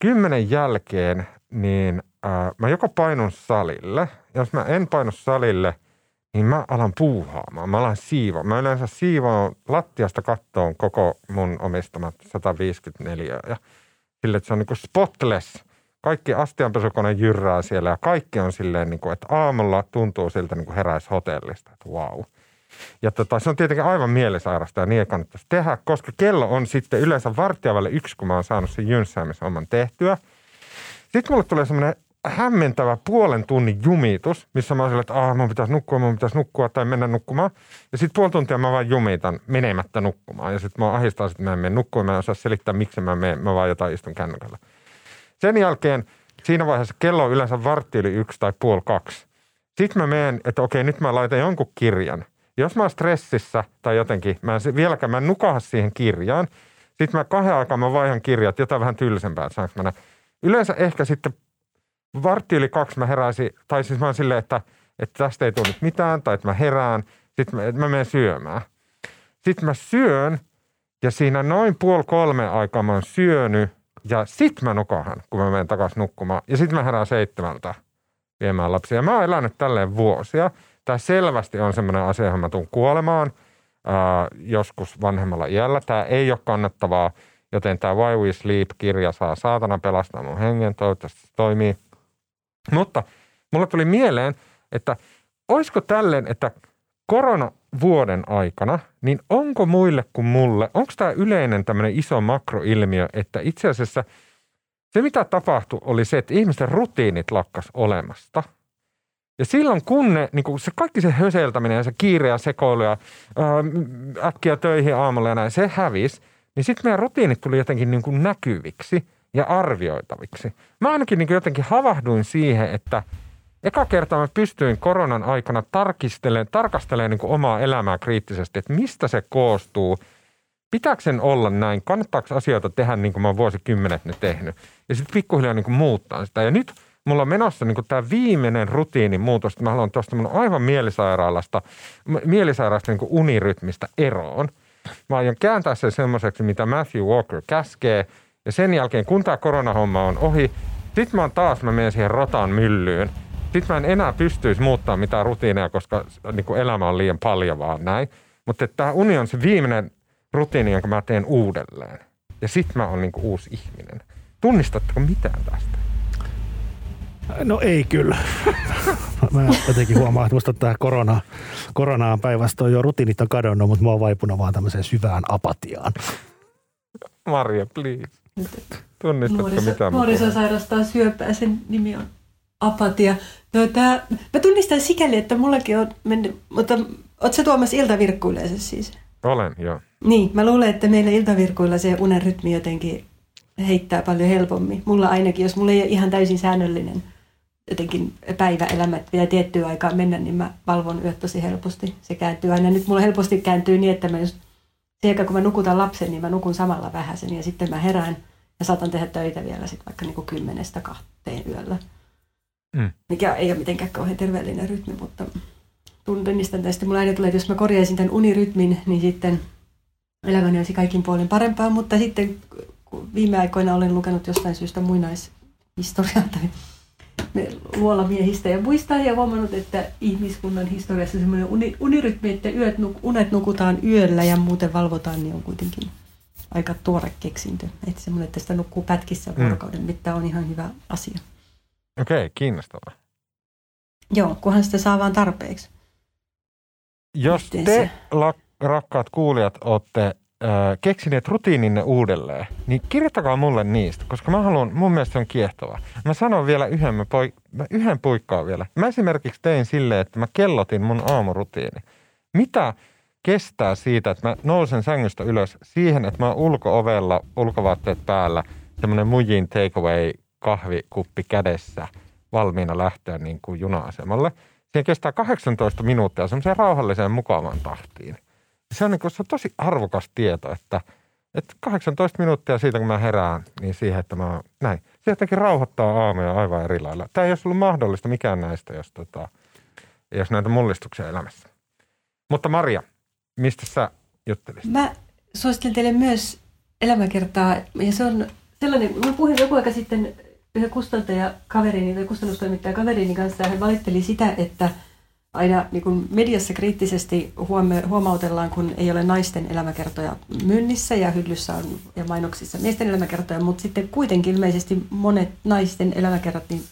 kymmenen jälkeen niin ää, mä joko painun salille. Jos mä en painu salille, niin mä alan puuhaamaan. Mä alan siivoa. Mä yleensä siivoon lattiasta kattoon koko mun omistamat 154 ja sille, että se on niin kuin spotless. Kaikki astianpesukone jyrää siellä ja kaikki on silleen, niin kuin, että aamulla tuntuu siltä niin kuin hotellista. Että wow. Ja tota, se on tietenkin aivan mielisairasta ja niin ei kannattaisi tehdä, koska kello on sitten yleensä vartijavalle yksi, kun mä oon saanut sen jynsäämishomman tehtyä. Sitten mulle tulee semmoinen hämmentävä puolen tunnin jumitus, missä mä oon että ah, mun pitäisi nukkua, mun pitäisi nukkua tai mennä nukkumaan. Ja sitten puoli tuntia mä vaan jumitan menemättä nukkumaan. Ja sitten mä ahistaa, että mä en mene nukkumaan, mä en osaa selittää, miksi mä menen, mä vaan jotain istun kännykällä. Sen jälkeen siinä vaiheessa kello on yleensä vartti yli yksi tai puoli kaksi. Sitten mä menen, että okei, nyt mä laitan jonkun kirjan. Jos mä oon stressissä tai jotenkin, mä en vieläkään, mä en nukaha siihen kirjaan. Sitten mä kahden aikaa mä vaihan kirjat, jotain vähän tylsempää, saanko mä Yleensä ehkä sitten vartti yli kaksi mä heräisin, tai siis mä oon silleen, että, että tästä ei tullut mitään, tai että mä herään, sitten mä, mä menen syömään. Sitten mä syön, ja siinä noin puoli kolme aikaa mä oon syönyt, ja sit mä nukahan, kun mä menen takaisin nukkumaan. Ja sitten mä herään seitsemältä viemään lapsia. mä oon elänyt tälleen vuosia. Tämä selvästi on semmoinen asia, johon mä tuun kuolemaan ää, joskus vanhemmalla iällä. Tämä ei ole kannattavaa, joten tämä Why We Sleep-kirja saa saatana pelastaa mun hengen. Toivottavasti se toimii. Mutta mulle tuli mieleen, että olisiko tälleen, että koronavuoden aikana, niin onko muille kuin mulle, onko tämä yleinen tämmöinen iso makroilmiö, että itse asiassa se mitä tapahtui oli se, että ihmisten rutiinit lakkas olemasta. Ja silloin kun ne, niin kun se kaikki se höseltäminen ja se kiire ja sekoilu ja äkkiä töihin aamulla ja näin, se hävisi, niin sitten meidän rutiinit tuli jotenkin niin kuin näkyviksi – ja arvioitaviksi. Mä ainakin niin jotenkin havahduin siihen, että eka kertaa mä pystyin koronan aikana tarkistelemaan, tarkastelemaan niin omaa elämää kriittisesti, että mistä se koostuu, pitääkö sen olla näin, kannattaako asioita tehdä niin kuin mä oon vuosikymmenet nyt tehnyt, ja sitten pikkuhiljaa niin muuttaa sitä. Ja nyt mulla on menossa niin tämä viimeinen rutiinin muutos, että mä haluan tuosta mun aivan mielisairaalasta, mielisairaasta niin unirytmistä eroon. Mä aion kääntää sen semmoiseksi, mitä Matthew Walker käskee – ja sen jälkeen, kun tämä koronahomma on ohi, sitten mä taas, mä menen siihen rotan myllyyn. Sitten mä en enää pystyisi muuttamaan mitään rutiineja, koska niin kuin elämä on liian paljon vaan näin. Mutta tämä uni on se viimeinen rutiini, jonka mä teen uudelleen. Ja sitten mä oon niin kuin uusi ihminen. Tunnistatteko mitään tästä? No ei kyllä. Mä jotenkin huomaan, että musta tämä korona, koronaan päivästä on jo rutiinit on kadonnut, mutta mä oon vaipunut vaan tämmöiseen syvään apatiaan. Marja, please. Tunnistatko Nuoriso, mitä Nuoriso sairastaa syöpää, sen nimi on apatia. No, tää, mä tunnistan sikäli, että mullakin on mennyt, mutta oot sä Tuomas iltavirkkuileessa siis? Olen, joo. Niin, mä luulen, että meillä iltavirkkuilla se unen rytmi jotenkin heittää paljon helpommin. Mulla ainakin, jos mulla ei ole ihan täysin säännöllinen jotenkin päiväelämä, että pitää tiettyä aikaa mennä, niin mä valvon yöt tosi helposti. Se kääntyy aina. Nyt mulla helposti kääntyy niin, että mä just, siihen kun mä nukutan lapsen, niin mä nukun samalla vähäsen ja sitten mä herään ja saatan tehdä töitä vielä sit vaikka niin kuin kymmenestä kahteen yöllä. Mm. Mikä ei ole mitenkään kauhean terveellinen rytmi, mutta tunnistan tästä. Mulla aina tulee, että jos mä korjaisin tämän unirytmin, niin sitten elämäni olisi kaikin puolin parempaa, mutta sitten viime aikoina olen lukenut jostain syystä muinaishistoriaa tai luolamiehistä ja muista ja huomannut, että ihmiskunnan historiassa semmoinen uni, unirytmi, että yöt, unet nukutaan yöllä ja muuten valvotaan, niin on kuitenkin aika tuore keksintö. Että semmoinen, että sitä nukkuu pätkissä mm. vuorokauden mm. mittaan on ihan hyvä asia. Okei, okay, kiinnostavaa. Joo, kunhan sitä saa vaan tarpeeksi. Jos Miten te, la, rakkaat kuulijat, olette keksineet rutiininne uudelleen, niin kirjoittakaa mulle niistä, koska mä haluan, mun mielestä se on kiehtovaa. Mä sanon vielä yhden, mä poi, mä yhden puikkaan vielä. Mä esimerkiksi tein silleen, että mä kellotin mun aamurutiini. Mitä kestää siitä, että mä nousen sängystä ylös siihen, että mä oon ulko-ovella, ulkovaatteet päällä, semmoinen mujin takeaway kahvikuppi kädessä, valmiina lähteä niin kuin juna-asemalle. Siihen kestää 18 minuuttia semmoiseen rauhalliseen mukavaan tahtiin se on, niin kuin, se on tosi arvokas tieto, että, että 18 minuuttia siitä, kun mä herään, niin siihen, että mä näin. Se jotenkin rauhoittaa aamuja aivan eri lailla. Tämä ei olisi ollut mahdollista mikään näistä, jos, tota, jos näitä mullistuksia elämässä. Mutta Maria, mistä sä juttelisit? Mä suosittelen teille myös elämäkertaa, ja se on sellainen, mä puhuin joku aika sitten yhden kustantaja kaverini tai kustannustoimittaja kaverini kanssa, ja hän valitteli sitä, että – aina niin kuin mediassa kriittisesti huomautellaan, kun ei ole naisten elämäkertoja myynnissä ja hyllyssä on, ja mainoksissa miesten elämäkertoja, mutta sitten kuitenkin ilmeisesti monet naisten elämäkerrat niin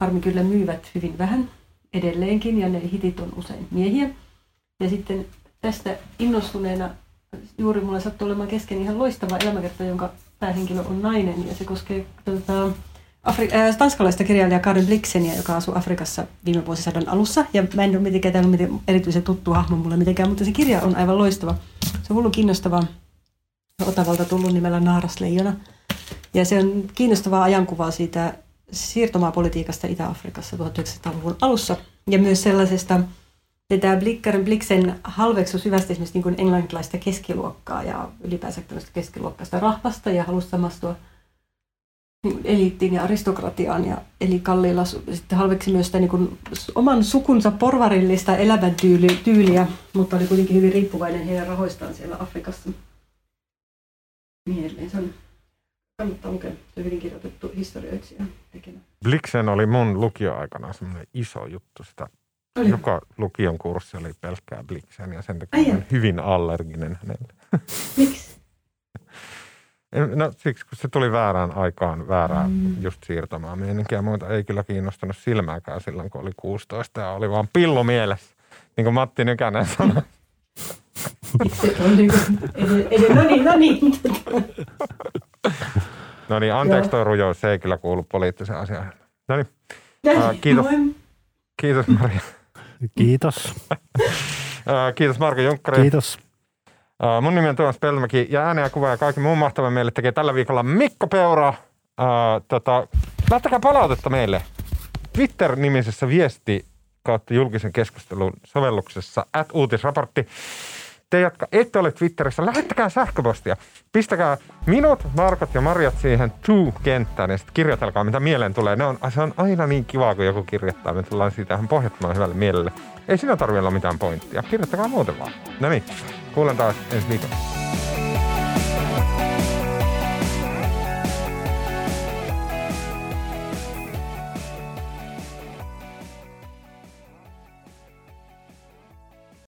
harmi kyllä myyvät hyvin vähän edelleenkin ja ne hitit on usein miehiä. Ja sitten tästä innostuneena juuri mulle sattuu olemaan kesken ihan loistava elämäkerta, jonka päähenkilö on nainen ja se koskee tuota, Afri- äh, tanskalaista kirjailijaa Karin Bliksenia, joka asui Afrikassa viime vuosisadan alussa. Ja mä en ole mitenkään täällä miten erityisen tuttu hahmo mulle mitenkään, mutta se kirja on aivan loistava. Se on hullu kiinnostava. Otavalta tullut nimellä Naarasleijona. Ja se on kiinnostavaa ajankuvaa siitä siirtomaapolitiikasta Itä-Afrikassa 1900-luvun alussa. Ja myös sellaisesta, että Blikkaren Bliksen halveksu syvästi esimerkiksi niin kuin englantilaista keskiluokkaa ja ylipäänsä tämmöistä keskiluokkaista rahvasta ja halusi samastua – eliittiin ja aristokratiaan ja eli kalliilla sitten halveksi myös sitä niin kuin oman sukunsa porvarillista elämäntyyliä, mutta oli kuitenkin hyvin riippuvainen heidän rahoistaan siellä Afrikassa. Niin Se on kannattaa lukea. Se on hyvin kirjoitettu historioitsija tekemä. Bliksen oli mun lukioaikana semmoinen iso juttu. Sitä oli. Joka lukion kurssi oli pelkkää Bliksen ja sen takia olen hyvin allerginen hänelle. Miksi? No siksi, kun se tuli väärään aikaan, väärään mm. just siirtämään meininkiä. ja muuta ei kyllä kiinnostanut silmääkään silloin, kun oli 16 ja oli vaan pillu mielessä, niin kuin Matti Nykänen sanoi. no niin, no niin. no niin, anteeksi toi rujous, se ei kyllä kuulu poliittiseen asiaan. No niin, uh, kiitos. Kiitos Maria. Kiitos. kiitos Marko Junkkari. Kiitos. Mun nimi on Tuomas Peltomäki ja ääneä kuva ja kaikki muun mahtavan meille tekee tällä viikolla Mikko Peura. Uh, tota, laittakaa palautetta meille Twitter-nimisessä viesti kautta julkisen keskustelun sovelluksessa at uutisraportti. Te, jotka ette ole Twitterissä, lähettäkää sähköpostia. Pistäkää minut, Markot ja Marjat siihen to-kenttään ja sitten kirjoitelkaa, mitä mieleen tulee. Ne on, se on aina niin kivaa, kun joku kirjoittaa. Me tullaan siitä ihan pohjattoman hyvälle mielelle. Ei siinä tarvitse olla mitään pointtia. Kirjoittakaa muuten vaan. No niin, Kuulen taas ensi viikolla.